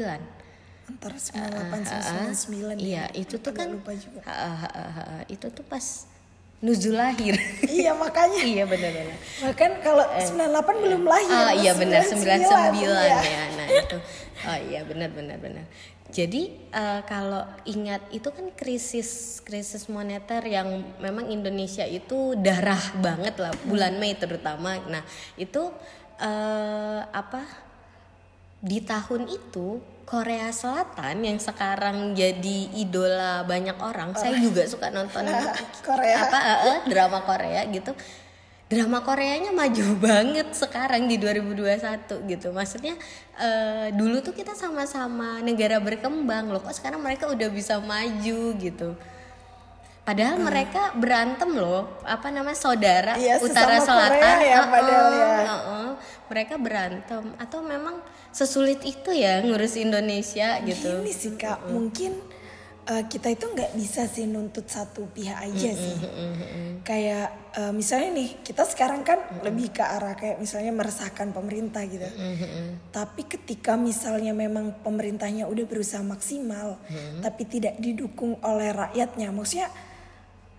antara 98 uh, 99 uh, iya ya. itu tuh kan lupa juga. Uh, uh, uh, uh, itu tuh pas nuzul lahir <laughs> iya makanya iya benar-benar bahkan kalau 98 uh, belum lahir ah iya benar 99 ya. ya nah itu oh iya benar benar benar jadi uh, kalau ingat itu kan krisis krisis moneter yang memang Indonesia itu darah banget lah bulan Mei terutama. Nah itu uh, apa di tahun itu Korea Selatan yang sekarang jadi idola banyak orang. Oh. Saya juga suka nonton <laughs> Korea apa uh, uh, drama Korea gitu drama Koreanya maju <laughs> banget sekarang di 2021 gitu. Maksudnya uh, dulu tuh kita sama-sama negara berkembang loh. Kok sekarang mereka udah bisa maju gitu. Padahal hmm. mereka berantem loh. Apa namanya? Saudara iya, utara selatan. ya, uh -uh, ya. Uh -uh, mereka berantem. Atau memang sesulit itu ya ngurus Indonesia gitu. Ini sih kak uh -uh. mungkin uh, kita itu nggak bisa sih nuntut satu pihak aja sih. Kayak uh, misalnya nih kita sekarang kan lebih ke arah kayak misalnya meresahkan pemerintah gitu. Tapi ketika misalnya memang pemerintahnya udah berusaha maksimal, tapi tidak didukung oleh rakyatnya, maksudnya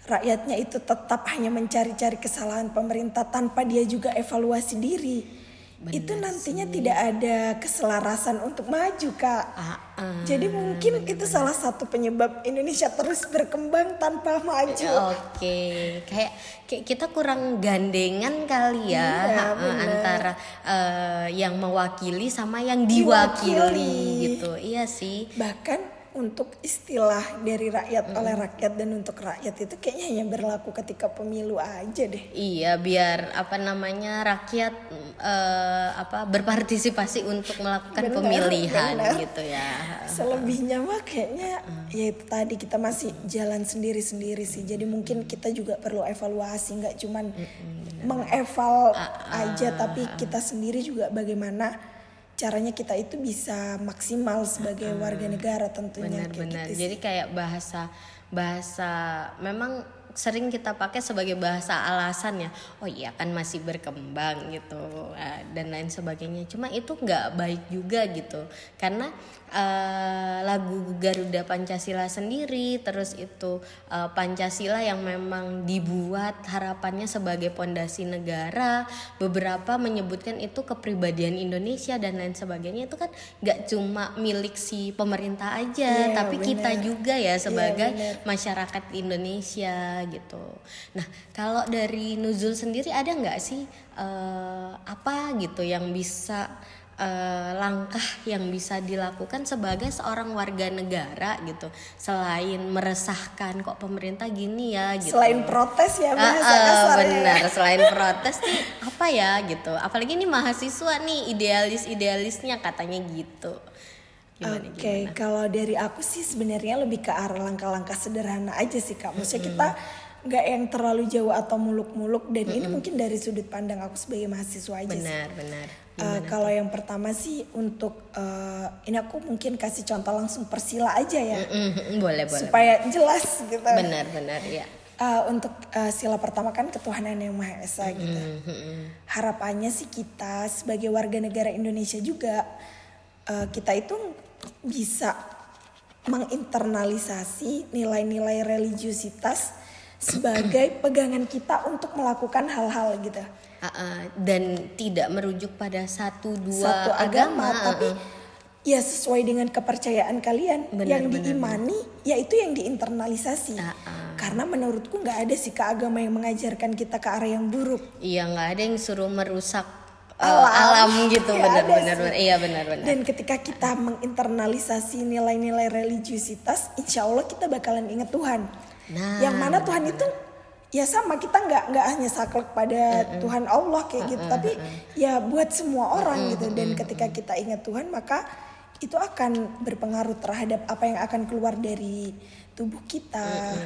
rakyatnya itu tetap hanya mencari-cari kesalahan pemerintah tanpa dia juga evaluasi diri Bener itu nantinya sih. tidak ada keselarasan untuk maju kak. Uh, uh, Jadi mungkin bener, itu bener. salah satu penyebab Indonesia terus berkembang tanpa maju. Oke, okay. kayak, kayak kita kurang gandengan kali ya iya, antara uh, yang mewakili sama yang diwakili, diwakili gitu. Iya sih. Bahkan untuk istilah dari rakyat mm. oleh rakyat dan untuk rakyat itu kayaknya hanya berlaku ketika pemilu aja deh. Iya, biar apa namanya rakyat uh, apa berpartisipasi untuk melakukan benar, pemilihan benar. gitu ya. Selebihnya mah kayaknya mm. ya itu tadi kita masih jalan sendiri-sendiri sih. Jadi mungkin kita juga perlu evaluasi nggak cuman mm, mengeval uh, uh, aja tapi kita sendiri juga bagaimana caranya kita itu bisa maksimal sebagai warga negara tentunya benar-benar. gitu jadi kayak bahasa bahasa memang sering kita pakai sebagai bahasa alasan ya. Oh iya kan masih berkembang gitu eh, dan lain sebagainya. Cuma itu nggak baik juga gitu. Karena uh, lagu Garuda Pancasila sendiri terus itu uh, Pancasila yang memang dibuat harapannya sebagai pondasi negara beberapa menyebutkan itu kepribadian Indonesia dan lain sebagainya itu kan nggak cuma milik si pemerintah aja yeah, tapi bener. kita juga ya sebagai yeah, masyarakat Indonesia gitu. Nah kalau dari Nuzul sendiri ada nggak sih uh, apa gitu yang bisa uh, langkah yang bisa dilakukan sebagai seorang warga negara gitu? Selain meresahkan kok pemerintah gini ya gitu. Selain protes ya uh, uh, benar selain protes nih apa ya gitu. Apalagi ini mahasiswa nih idealis idealisnya katanya gitu Oke, okay, kalau dari aku sih sebenarnya lebih ke arah langkah-langkah sederhana aja sih kak. Maksudnya mm -hmm. kita nggak yang terlalu jauh atau muluk-muluk dan mm ini mungkin dari sudut pandang aku sebagai mahasiswa aja benar sih. benar uh, kalau yang pertama sih untuk uh, ini aku mungkin kasih contoh langsung persila aja ya. Mm -mm, boleh boleh supaya jelas gitu. Benar benar ya uh, untuk uh, sila pertama kan ketuhanan yang maha esa gitu. mm -hmm. harapannya sih kita sebagai warga negara Indonesia juga uh, kita itu bisa menginternalisasi nilai-nilai religiusitas sebagai pegangan kita untuk melakukan hal-hal gitu. Uh, uh, dan tidak merujuk pada satu dua satu agama, agama tapi uh, ya sesuai dengan kepercayaan kalian bener, yang bener, diimani bener. yaitu yang diinternalisasi. Uh, uh. Karena menurutku nggak ada sih ke agama yang mengajarkan kita ke arah yang buruk. Iya nggak ada yang suruh merusak alam, alam gitu ya, benar benar iya benar benar. Dan ketika kita menginternalisasi nilai-nilai religiusitas insya Allah kita bakalan ingat Tuhan. Nah, yang mana Tuhan itu ya sama kita nggak nggak hanya saklek pada uh, Tuhan Allah kayak gitu, uh, tapi ya buat semua orang gitu. Dan ketika kita ingat Tuhan maka itu akan berpengaruh terhadap apa yang akan keluar dari tubuh kita,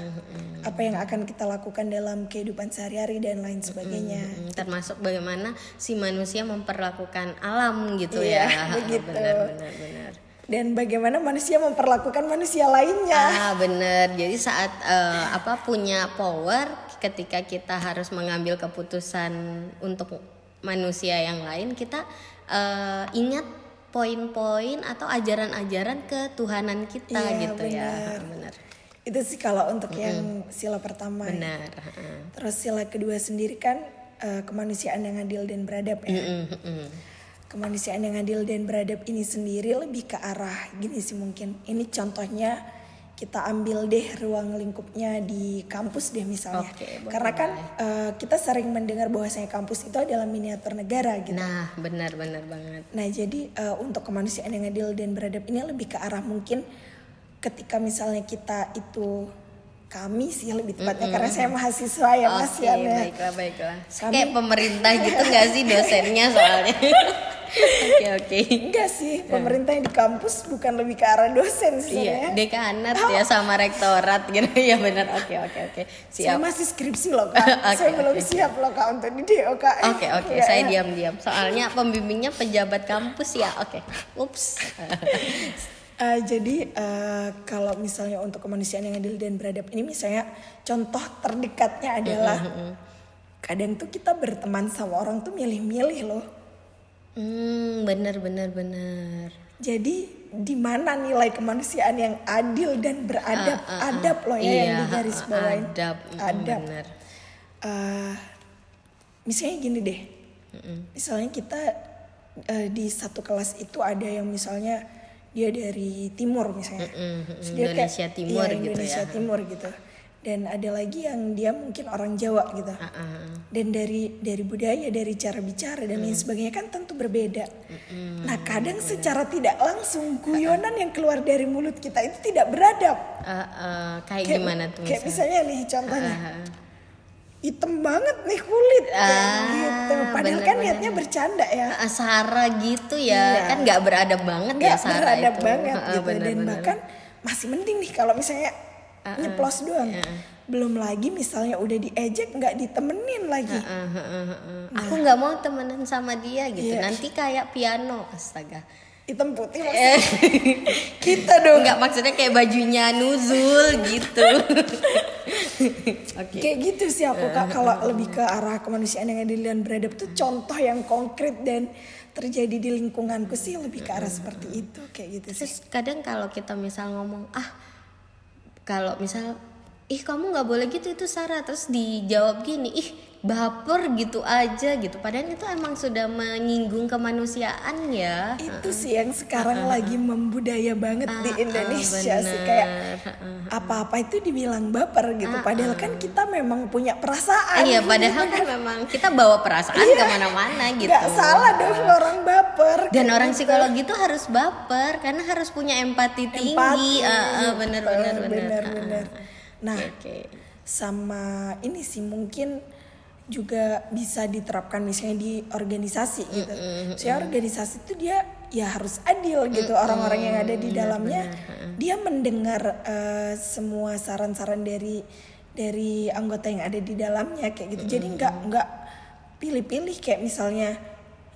apa yang akan kita lakukan dalam kehidupan sehari-hari dan lain sebagainya. Termasuk bagaimana si manusia memperlakukan alam gitu iya, ya. <laughs> Begitu. Benar, benar, benar dan bagaimana manusia memperlakukan manusia lainnya. Ah benar. Jadi saat uh, apa punya power ketika kita harus mengambil keputusan untuk manusia yang lain kita uh, ingat poin-poin atau ajaran-ajaran ketuhanan kita iya, gitu ya. benar. ya. Benar. Itu sih kalau untuk mm -hmm. yang sila pertama. Benar. Ya. Terus sila kedua sendiri kan uh, kemanusiaan yang adil dan beradab ya. Mm -hmm kemanusiaan yang adil dan beradab ini sendiri lebih ke arah gini sih mungkin ini contohnya kita ambil deh ruang lingkupnya di kampus deh misalnya okay, karena kan uh, kita sering mendengar bahwasanya kampus itu adalah miniatur negara gitu nah benar benar banget nah jadi uh, untuk kemanusiaan yang adil dan beradab ini lebih ke arah mungkin ketika misalnya kita itu kami sih lebih tepatnya mm -hmm. karena saya mahasiswa ya okay, mas ya baiklah baiklah kami, kayak pemerintah gitu nggak sih dosennya soalnya <laughs> Oke oke. Enggak sih, pemerintah yang di kampus bukan lebih ke arah dosen sih Iya, dekanat oh. ya sama rektorat gitu. <laughs> ya benar. Oke oke oke. Siap. Saya masih skripsi loh kak. <laughs> okay, saya okay. belum siap loh kak untuk di DO kak. Oke okay, oke. Okay. Saya diam-diam. Soalnya pembimbingnya pejabat kampus ya. Oke. Okay. Ups. Uh, jadi uh, kalau misalnya untuk kemanusiaan yang adil dan beradab ini misalnya contoh terdekatnya adalah mm -hmm. kadang tuh kita berteman sama orang tuh milih-milih loh Hmm, benar benar benar. Jadi di mana nilai kemanusiaan yang adil dan beradab, uh, uh, uh, adab loh ya iya, yang digaris bawain. Adab, adab. Benar. Uh, misalnya gini deh, mm -mm. misalnya kita uh, di satu kelas itu ada yang misalnya dia dari timur misalnya, mm -mm, Indonesia kayak, Timur iya, gitu Indonesia ya. Timur gitu dan ada lagi yang dia mungkin orang Jawa gitu uh -uh. dan dari dari budaya dari cara bicara dan lain mm. sebagainya kan tentu berbeda uh nah kadang Bener. secara tidak langsung guyonan uh yang keluar dari mulut kita itu tidak beradab uh -uh. kayak, kayak gimana tuh kayak misalnya nih contohnya uh -huh. Hitam banget nih kulit ah, gitu padahal bener, kan niatnya bercanda ya Sara gitu ya iya. kan nggak beradab banget gak ya Sara beradab itu banget uh, gitu bener, dan bener. bahkan masih mending nih kalau misalnya uh-uh. nyeplos doang. Uh-uh. Belum lagi misalnya udah diejek nggak ditemenin lagi. Uh-uh, uh-uh, uh-uh. Nah. Aku nggak mau temenan sama dia gitu. Yeah. Nanti kayak piano, astaga. Hitam putih maksudnya. <laughs> Kita dong. Nggak maksudnya kayak bajunya nuzul gitu. <laughs> okay. Kayak gitu sih aku kak kalau lebih ke arah kemanusiaan yang adil dan beradab tuh contoh yang konkret dan terjadi di lingkunganku sih lebih ke arah seperti itu kayak gitu sih. Terus kadang kalau kita misal ngomong ah kalau misal ih kamu nggak boleh gitu itu Sarah. Terus dijawab gini ih baper gitu aja gitu. Padahal itu emang sudah menyinggung kemanusiaan ya. Itu sih yang sekarang uh, lagi membudaya banget uh, di Indonesia uh, sih kayak apa-apa itu dibilang baper gitu. Padahal kan kita memang punya perasaan. Iya padahal kan <laughs> memang kita bawa perasaan iya, ke mana-mana gitu. gak salah dong orang baper dan orang gitu. psikologi itu harus baper karena harus punya empati, empati tinggi uh, uh, bener bener bener, bener, nah okay. sama ini sih mungkin juga bisa diterapkan misalnya di organisasi gitu. Mm -hmm. Saya organisasi itu dia ya harus adil gitu orang-orang mm -hmm. yang ada di dalamnya. Mm -hmm. Dia mendengar uh, semua saran-saran dari dari anggota yang ada di dalamnya kayak gitu jadi nggak nggak pilih-pilih kayak misalnya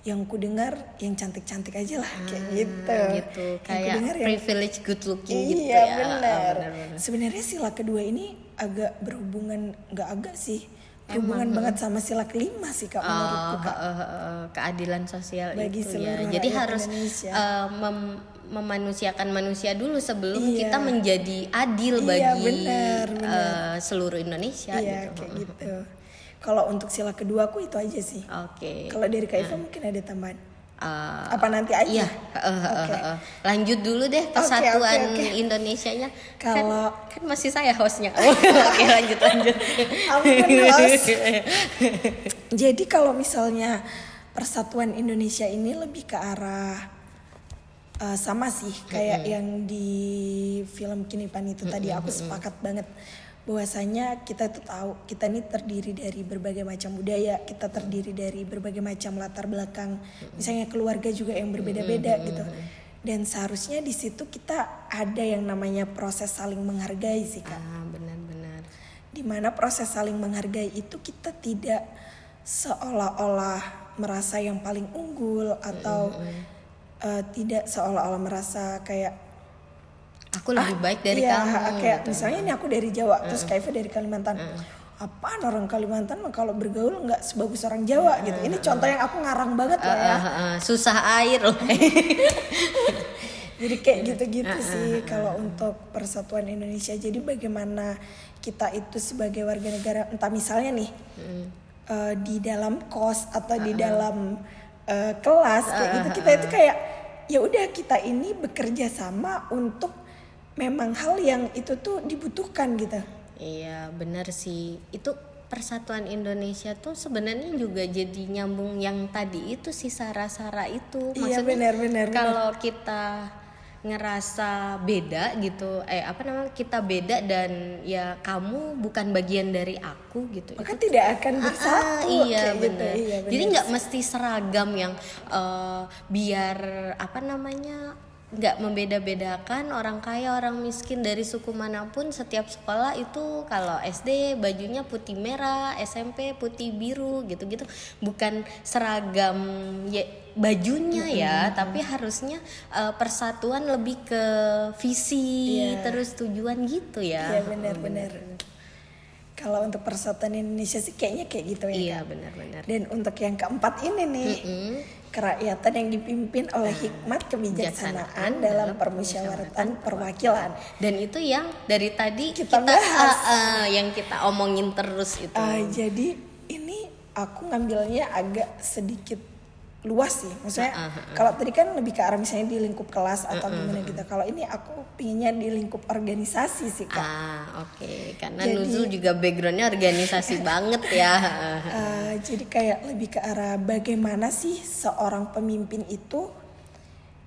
yang ku dengar yang cantik-cantik aja lah kayak gitu. gitu Yang kayak kudengar yang- privilege good looking iya, gitu ya benar. Ah, benar-benar. Sebenarnya sila kedua ini agak berhubungan nggak agak sih berhubungan banget sama sila kelima sih kak menurutku Oh, kak. eh, eh, keadilan sosial Bagi itu ya. Jadi harus Indonesia. eh, mem- memanusiakan manusia dulu sebelum Iya. kita menjadi adil Iya, bagi benar, benar. eh, seluruh Indonesia Iya gitu. kayak gitu. Kalau untuk sila kedua aku itu aja sih. Oke. Kalau dari Kak Iva mungkin ada tambahan. Eh, Apa nanti aja? Iya, eh, eh, eh, Oke. eh. lanjut dulu deh persatuan oke. Indonesianya. Kalau- kan, kan masih saya hostnya. <laughs> Oke lanjut lanjut. Ampun, host. <laughs> Jadi kalau misalnya persatuan Indonesia ini lebih ke arah eh, sama sih kayak yang di film Kinipan itu tadi aku sepakat banget bahwasanya kita tuh tahu kita ini terdiri dari berbagai macam budaya, kita terdiri dari berbagai macam latar belakang, misalnya keluarga juga yang berbeda-beda gitu. Dan seharusnya di situ kita ada yang namanya proses saling menghargai sih kak ah benar-benar. di mana proses saling menghargai itu kita tidak seolah-olah merasa yang paling unggul atau eh, tidak seolah-olah merasa kayak Aku lebih baik dari iya, kamu. kayak gitu. misalnya ini aku dari Jawa terus Kaifa dari Kalimantan. Apaan orang Kalimantan mah kalau bergaul nggak sebagus orang Jawa gitu. Ini contoh yang aku ngarang banget loh ya. Ah, ah, susah air loh. <laughs> Jadi kayak gitu-gitu sih kalau untuk persatuan Indonesia. Jadi bagaimana kita itu sebagai warga negara, entah misalnya nih eh, di dalam kos atau di dalam eh, kelas kayak gitu kita itu kayak ya udah kita ini bekerja sama untuk memang hal yang itu tuh dibutuhkan gitu. Iya benar sih itu persatuan Indonesia tuh sebenarnya juga jadi nyambung yang tadi itu sih sara-sara itu Iya, maksudnya benar, benar, benar. kalau kita ngerasa beda gitu eh apa namanya kita beda dan ya kamu bukan bagian dari aku gitu Maka tidak akan Ah, bersatu iya kayak gitu. benar. Iya, Jadi nggak mesti seragam yang eh, biar apa namanya nggak membeda-bedakan orang kaya orang miskin dari suku mana pun setiap sekolah itu kalau SD bajunya putih merah SMP putih biru gitu-gitu bukan seragam ya bajunya ya tapi harusnya eh, persatuan lebih ke visi Iya. terus tujuan gitu ya Iya benar-benar. Kalau untuk persatuan Indonesia sih kayaknya kayak gitu ya. iya Kak. benar-benar Dan untuk yang keempat ini nih, kerakyatan yang dipimpin oleh hikmat kebijaksanaan dalam permusyawaratan perwakilan. dan itu yang dari tadi Kita kita, bahas. ah, ah, yang kita omongin terus itu Ah, jadi ini aku ngambilnya agak sedikit luas sih. Maksudnya Ah, kalau tadi kan lebih ke arah misalnya di lingkup kelas atau gimana gitu. Kalau ini aku pinginnya di lingkup organisasi sih kak. ah oke. Karena Jadi- Nuzul juga backgroundnya organisasi <laughs> banget ya. Uh, jadi kayak lebih ke arah bagaimana sih seorang pemimpin itu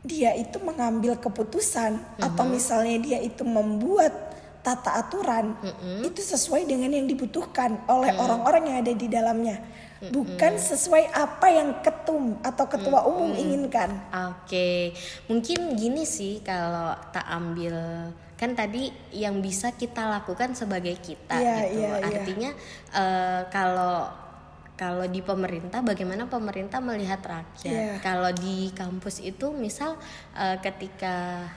dia itu mengambil keputusan atau misalnya dia itu membuat tata aturan itu sesuai dengan yang dibutuhkan oleh orang-orang yang ada di dalamnya bukan sesuai apa yang ketum atau ketua umum inginkan Oke, mungkin gini sih kalau tak ambil kan tadi yang bisa kita lakukan sebagai kita Iya, gitu. iya, iya. Artinya eh, kalau kalau di pemerintah bagaimana pemerintah melihat rakyat. Iya. Kalau di kampus itu misal eh, ketika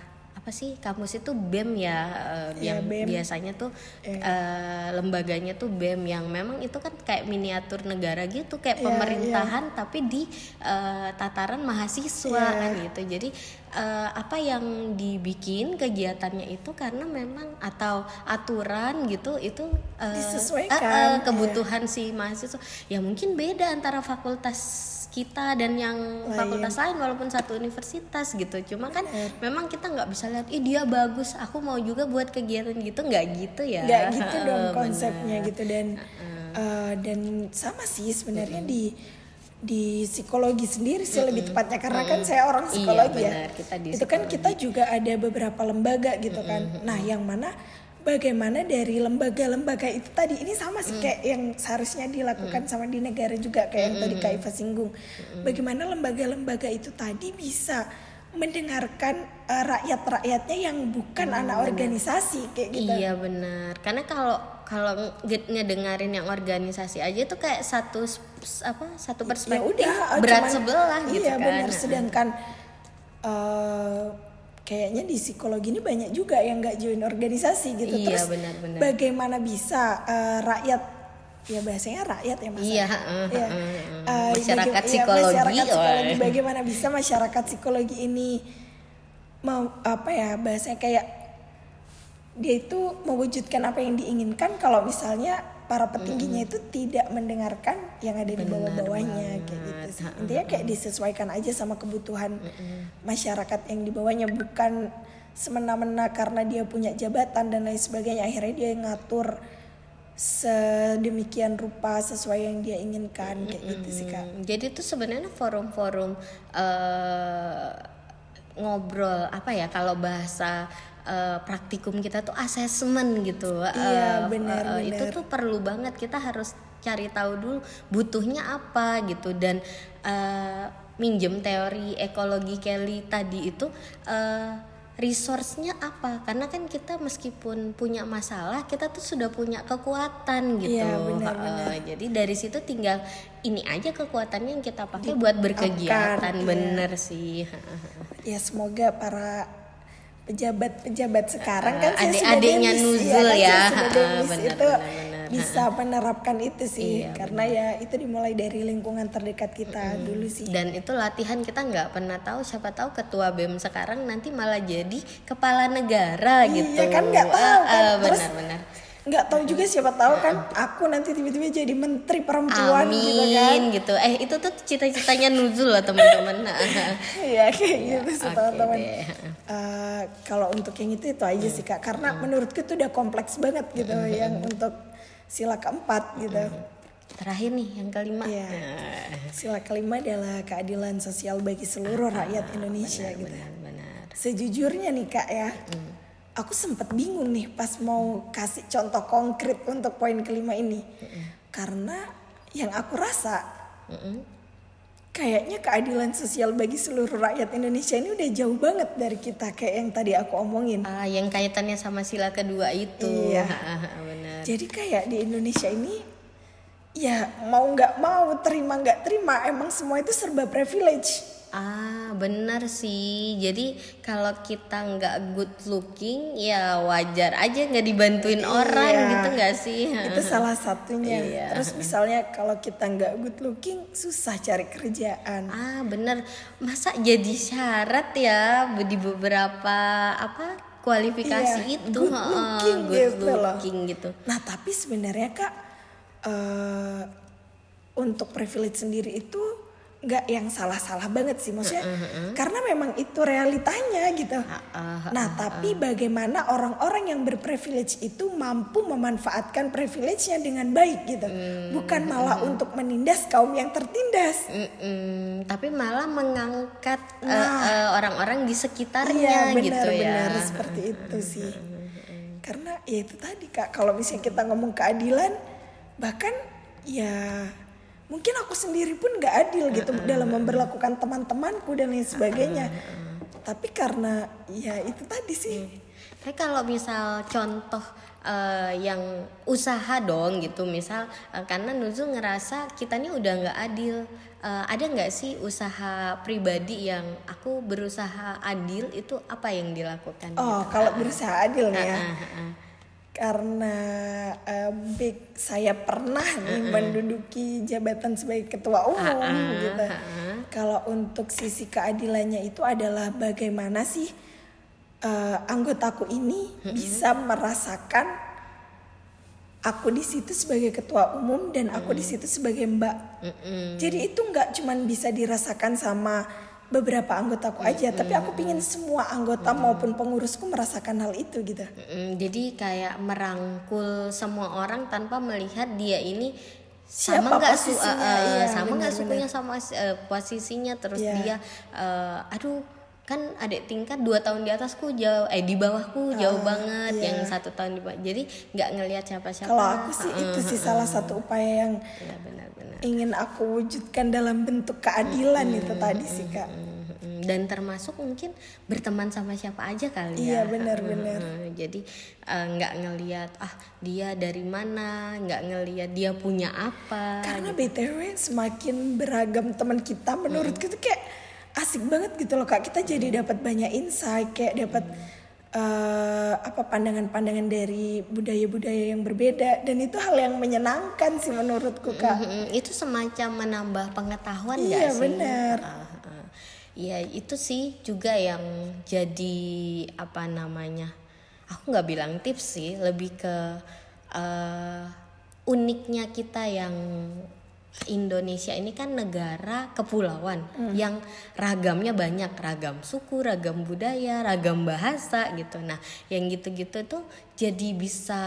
apa sih kampus itu BEM ya eh, Iya, yang BEM. biasanya tuh Iya. eh, lembaganya tuh BEM yang memang itu kan kayak miniatur negara gitu kayak Iya, pemerintahan tapi di eh, tataran mahasiswa Iya. kan gitu jadi eh, apa yang dibikin kegiatannya itu karena memang atau aturan gitu itu eh, Disesuaikan, eh, iya. kebutuhan si mahasiswa ya mungkin beda antara fakultas kita dan yang Lain. fakultas lain walaupun satu universitas gitu. Cuma kan memang kita nggak bisa lihat ih dia bagus aku mau juga buat kegiatan gitu. Nggak gitu ya. Nggak gitu dong konsepnya gitu. Dan uh, dan sama sih sebenarnya di di psikologi sendiri sih lebih tepatnya. Karena kan saya orang Iya, psikologi ya. benar. Kita di itu kan psikologi. kita juga ada beberapa lembaga gitu kan. Nah yang mana bagaimana dari lembaga-lembaga itu tadi? Ini sama sih kayak yang seharusnya dilakukan sama di negara juga kayak yang tadi Kak Iva singgung. Bagaimana lembaga-lembaga itu tadi bisa mendengarkan uh, rakyat-rakyatnya yang bukan anak organisasi kayak gitu? Iya benar. Karena kalau kalau ngedengerin yang organisasi aja tuh kayak satu apa satu ya perspektif ya udah, berat cuman, sebelah iya, gitu kan. Benar sedangkan uh, kayaknya di psikologi ini banyak juga yang nggak join organisasi gitu. Iya, terus benar, benar. bagaimana bisa uh, rakyat ya bahasanya rakyat ya mas iya, uh, ya. Uh, uh, masyarakat baga- psikologi, ya, masyarakat psikologi. Bagaimana bisa masyarakat psikologi ini mau apa ya bahasanya kayak dia itu mewujudkan apa yang diinginkan kalau misalnya para petingginya mm -hmm. itu tidak mendengarkan yang ada di bawah-bawahnya kayak gitu sih. Intinya kayak disesuaikan aja sama kebutuhan mm -hmm. masyarakat yang di bawahnya bukan semena-mena karena dia punya jabatan dan lain sebagainya akhirnya dia ngatur sedemikian rupa sesuai yang dia inginkan kayak mm -hmm. gitu sih kak. Jadi itu sebenarnya forum-forum uh, ngobrol apa ya kalau bahasa uh, praktikum kita tuh asesmen gitu. Iya, uh, benar, uh. Itu tuh perlu banget kita harus cari tahu dulu butuhnya apa gitu dan uh, minjem teori ekologi Kelly tadi itu uh, resource-nya apa? Karena kan kita meskipun punya masalah, kita tuh sudah punya kekuatan gitu. Iya, benar, benar. Uh, jadi dari situ tinggal ini aja kekuatannya yang kita pakai buat berkegiatan, iya. bener sih. ya semoga para pejabat-pejabat sekarang kan uh, adik-adiknya Nuzul ya, ya. Uh, itu benar. bisa menerapkan itu sih iya, karena benar. ya itu dimulai dari lingkungan terdekat kita mm. dulu sih dan itu latihan kita nggak pernah tahu siapa tahu ketua bem sekarang nanti malah jadi kepala negara iya, gitu kan nggak tahu kan uh, benar-benar nggak tahu juga siapa tahu kan aku nanti tiba-tiba jadi menteri perempuan Amin, gitu kan. gitu. Eh itu tuh cita-citanya Nuzul loh teman-teman. <laughs> Iya kayak ya, gitu teman-teman. uh, kalau untuk yang itu itu aja sih kak. Karena hmm. menurutku itu udah kompleks banget gitu hmm. yang untuk sila keempat gitu. Hmm. terakhir nih yang kelima. Ya. sila kelima adalah keadilan sosial bagi seluruh ah, rakyat Indonesia benar, gitu. benar, benar. sejujurnya nih kak ya. Hmm aku sempat bingung nih pas mau kasih contoh konkret untuk poin kelima ini. Mm-hmm. karena yang aku rasa mm-hmm. kayaknya keadilan sosial bagi seluruh rakyat Indonesia ini udah jauh banget dari kita kayak yang tadi aku omongin. Ah yang kaitannya sama sila kedua itu. Iya. <laughs> Benar. Jadi kayak di Indonesia ini ya mau nggak mau terima nggak terima emang semua itu serba privilege Ah, benar sih. Jadi kalau kita nggak good looking, ya wajar aja nggak dibantuin iya, orang gitu nggak sih? Itu salah satunya. <laughs> Iya. Terus misalnya kalau kita nggak good looking, susah cari kerjaan. Ah, benar. Masa jadi syarat ya di beberapa apa kualifikasi iya, itu? Good looking, uh, good gitu, looking gitu. Nah, tapi sebenarnya kak, uh, untuk privilege sendiri itu nggak yang salah-salah banget sih maksudnya uh, uh, uh. karena memang itu realitanya gitu. Uh, uh, uh, nah tapi bagaimana orang-orang yang berprivilege itu mampu memanfaatkan privilege-nya dengan baik gitu, uh, bukan malah uh, untuk menindas kaum yang tertindas. Uh, uh, tapi malah mengangkat nah, uh, uh, orang-orang di sekitarnya iya, benar, gitu ya. Benar seperti itu sih. Karena ya itu tadi kak kalau misalnya kita ngomong keadilan bahkan ya mungkin aku sendiri pun nggak adil gitu uh, uh, dalam memperlakukan teman-temanku dan lain sebagainya. Uh, uh, Tapi karena ya itu tadi sih. Hmm. Tapi kalau misal contoh uh, yang usaha dong gitu, misal uh, karena Nuzul ngerasa kita ini udah nggak adil. Uh, ada nggak sih usaha pribadi yang aku berusaha adil itu apa yang dilakukan? Oh, gitu? kalau berusaha adil nih ya. Uh, uh, uh karena uh, big saya pernah nih uh -uh. menduduki jabatan sebagai ketua umum uh -uh. gitu. Uh -uh. Kalau untuk sisi keadilannya itu adalah bagaimana sih uh, anggotaku ini uh -uh. bisa merasakan aku di situ sebagai ketua umum dan aku uh -uh. di situ sebagai mbak. Uh -uh. Jadi itu nggak cuman bisa dirasakan sama beberapa anggotaku aja, mm-hmm. tapi aku pingin semua anggota mm-hmm. maupun pengurusku merasakan hal itu gitu. Mm-hmm. Jadi kayak merangkul semua orang tanpa melihat dia ini sama nggak su uh, iya, sama nggak sukunya sama uh, posisinya terus yeah. dia uh, aduh kan adik tingkat dua tahun di atasku jauh eh di bawahku jauh uh, banget yeah. yang satu tahun di bawah. Jadi nggak ngelihat siapa siapa kalau aku sih uh, itu sih uh, salah satu upaya yang yeah, benar, benar. ingin aku wujudkan dalam bentuk keadilan uh, itu tadi sih kak. dan termasuk mungkin berteman sama siapa aja kali iya, ya benar-benar jadi uh, nggak ngelihat ah dia dari mana? Nggak ngelihat dia punya apa karena gitu. btw semakin beragam teman kita menurut hmm. kita kayak asik banget gitu loh kak kita jadi dapat banyak insight kayak dapat uh, apa pandangan-pandangan dari budaya-budaya yang berbeda dan itu hal yang menyenangkan sih menurutku kak. Mm -hmm. Itu semacam menambah pengetahuan iya, gak sih? benar. Uh, uh. Ya itu sih juga yang jadi apa namanya? Aku nggak bilang tips sih, lebih ke uh, uniknya kita yang Indonesia ini kan negara kepulauan hmm. yang ragamnya banyak, ragam suku, ragam budaya, ragam bahasa gitu. Nah, yang gitu-gitu tuh jadi bisa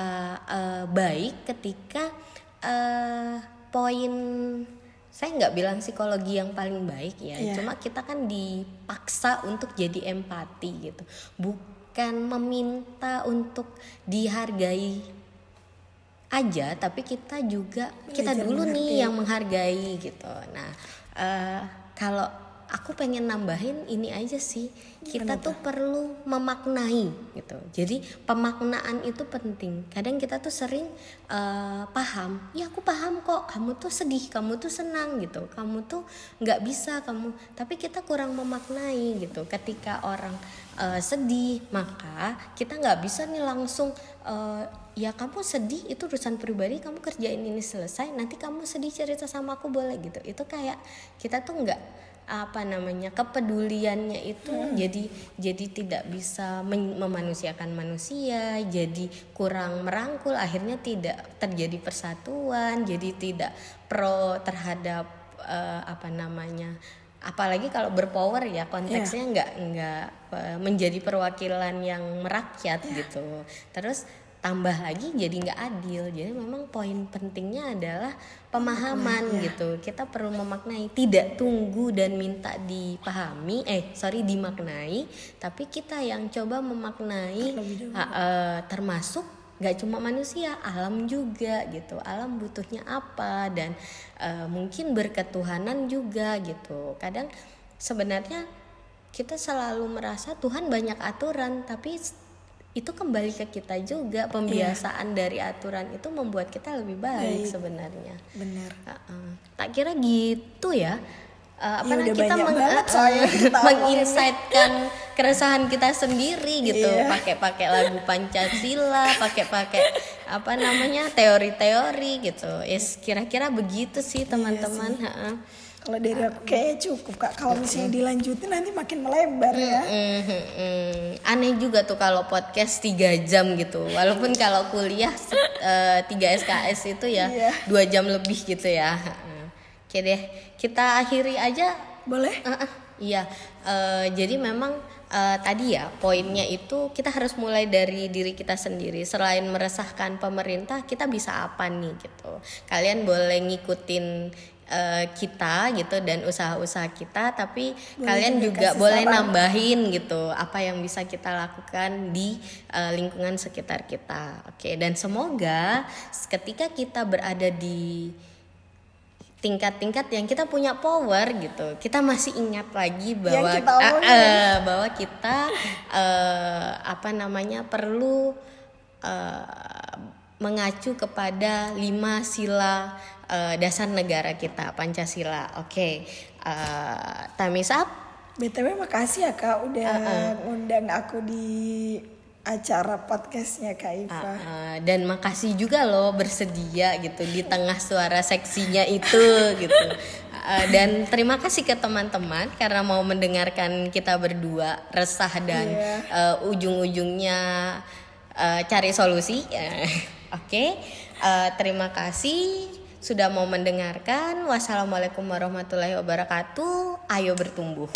uh, baik ketika uh, poin saya nggak bilang psikologi yang paling baik ya, yeah. cuma kita kan dipaksa untuk jadi empati gitu, bukan meminta untuk dihargai aja tapi kita juga kita dulu nih yang menghargai gitu. Nah uh, kalau aku pengen nambahin ini aja sih. Kita tuh perlu memaknai gitu. Jadi pemaknaan itu penting. Kadang kita tuh sering uh, paham ya aku paham kok. Kamu tuh sedih kamu tuh senang gitu. Kamu tuh nggak bisa kamu tapi kita kurang memaknai gitu. Ketika orang uh, sedih maka kita nggak bisa nih langsung uh, ya kamu sedih itu urusan pribadi kamu kerjain ini selesai nanti kamu sedih cerita sama aku boleh gitu. Itu kayak kita tuh nggak apa namanya kepeduliannya itu hmm. jadi jadi tidak bisa memanusiakan manusia jadi kurang merangkul akhirnya tidak terjadi persatuan jadi tidak pro terhadap uh, apa namanya apalagi kalau berpower ya konteksnya yeah. nggak nggak uh, menjadi perwakilan yang merakyat yeah. gitu terus tambah lagi jadi nggak adil. Jadi memang poin pentingnya adalah pemahaman ya. gitu. Kita perlu memaknai tidak tunggu dan minta dipahami eh sorry dimaknai tapi kita yang coba memaknai uh, termasuk nggak cuma manusia alam juga gitu. Alam butuhnya apa dan uh, mungkin berketuhanan juga gitu. Kadang sebenarnya kita selalu merasa Tuhan banyak aturan tapi itu kembali ke kita juga pembiasaan yeah. dari aturan itu membuat kita lebih baik, baik. sebenarnya. Benar. Uh -uh. Tak kira gitu ya. Uh, apa ya, kita meng uh, <laughs> menginsightkan keresahan kita sendiri gitu yeah. pakai-pakai lagu Pancasila pakai-pakai apa namanya teori-teori gitu yes kira-kira begitu sih iya teman-teman iya. Kalau dari aku kayak cukup kak. Kalau misalnya dilanjutin nanti makin melebar ya. Aneh juga tuh kalau podcast tiga jam gitu. Walaupun kalau kuliah eh, tiga SKS itu ya iya. dua jam lebih gitu ya. Oke deh, kita akhiri aja. Boleh? Uh, uh, iya. Uh, jadi memang uh, tadi ya poinnya itu kita harus mulai dari diri kita sendiri. Selain meresahkan pemerintah kita bisa apa nih gitu. Kalian boleh ngikutin uh, kita gitu dan usaha-usaha kita tapi boleh kalian juga boleh saran. nambahin gitu apa yang bisa kita lakukan di uh, lingkungan sekitar kita. Oke dan semoga ketika kita berada di tingkat-tingkat yang kita punya power gitu kita masih ingat lagi bahwa kita uh, uh, bahwa kita uh, apa namanya perlu uh, mengacu kepada lima sila uh, dasar negara kita Pancasila. Oke, okay. uh, time is up. btw makasih ya kak udah uh -uh. undang aku di acara podcastnya Kak Iva. Uh, uh, dan makasih juga loh bersedia gitu di tengah suara seksinya itu gitu. Uh, dan terima kasih ke teman-teman karena mau mendengarkan kita berdua resah dan yeah. Iya. uh, ujung-ujungnya uh, cari solusi. <laughs> Oke, okay. uh, terima kasih sudah mau mendengarkan. Wassalamualaikum warahmatullahi wabarakatuh. Ayo bertumbuh.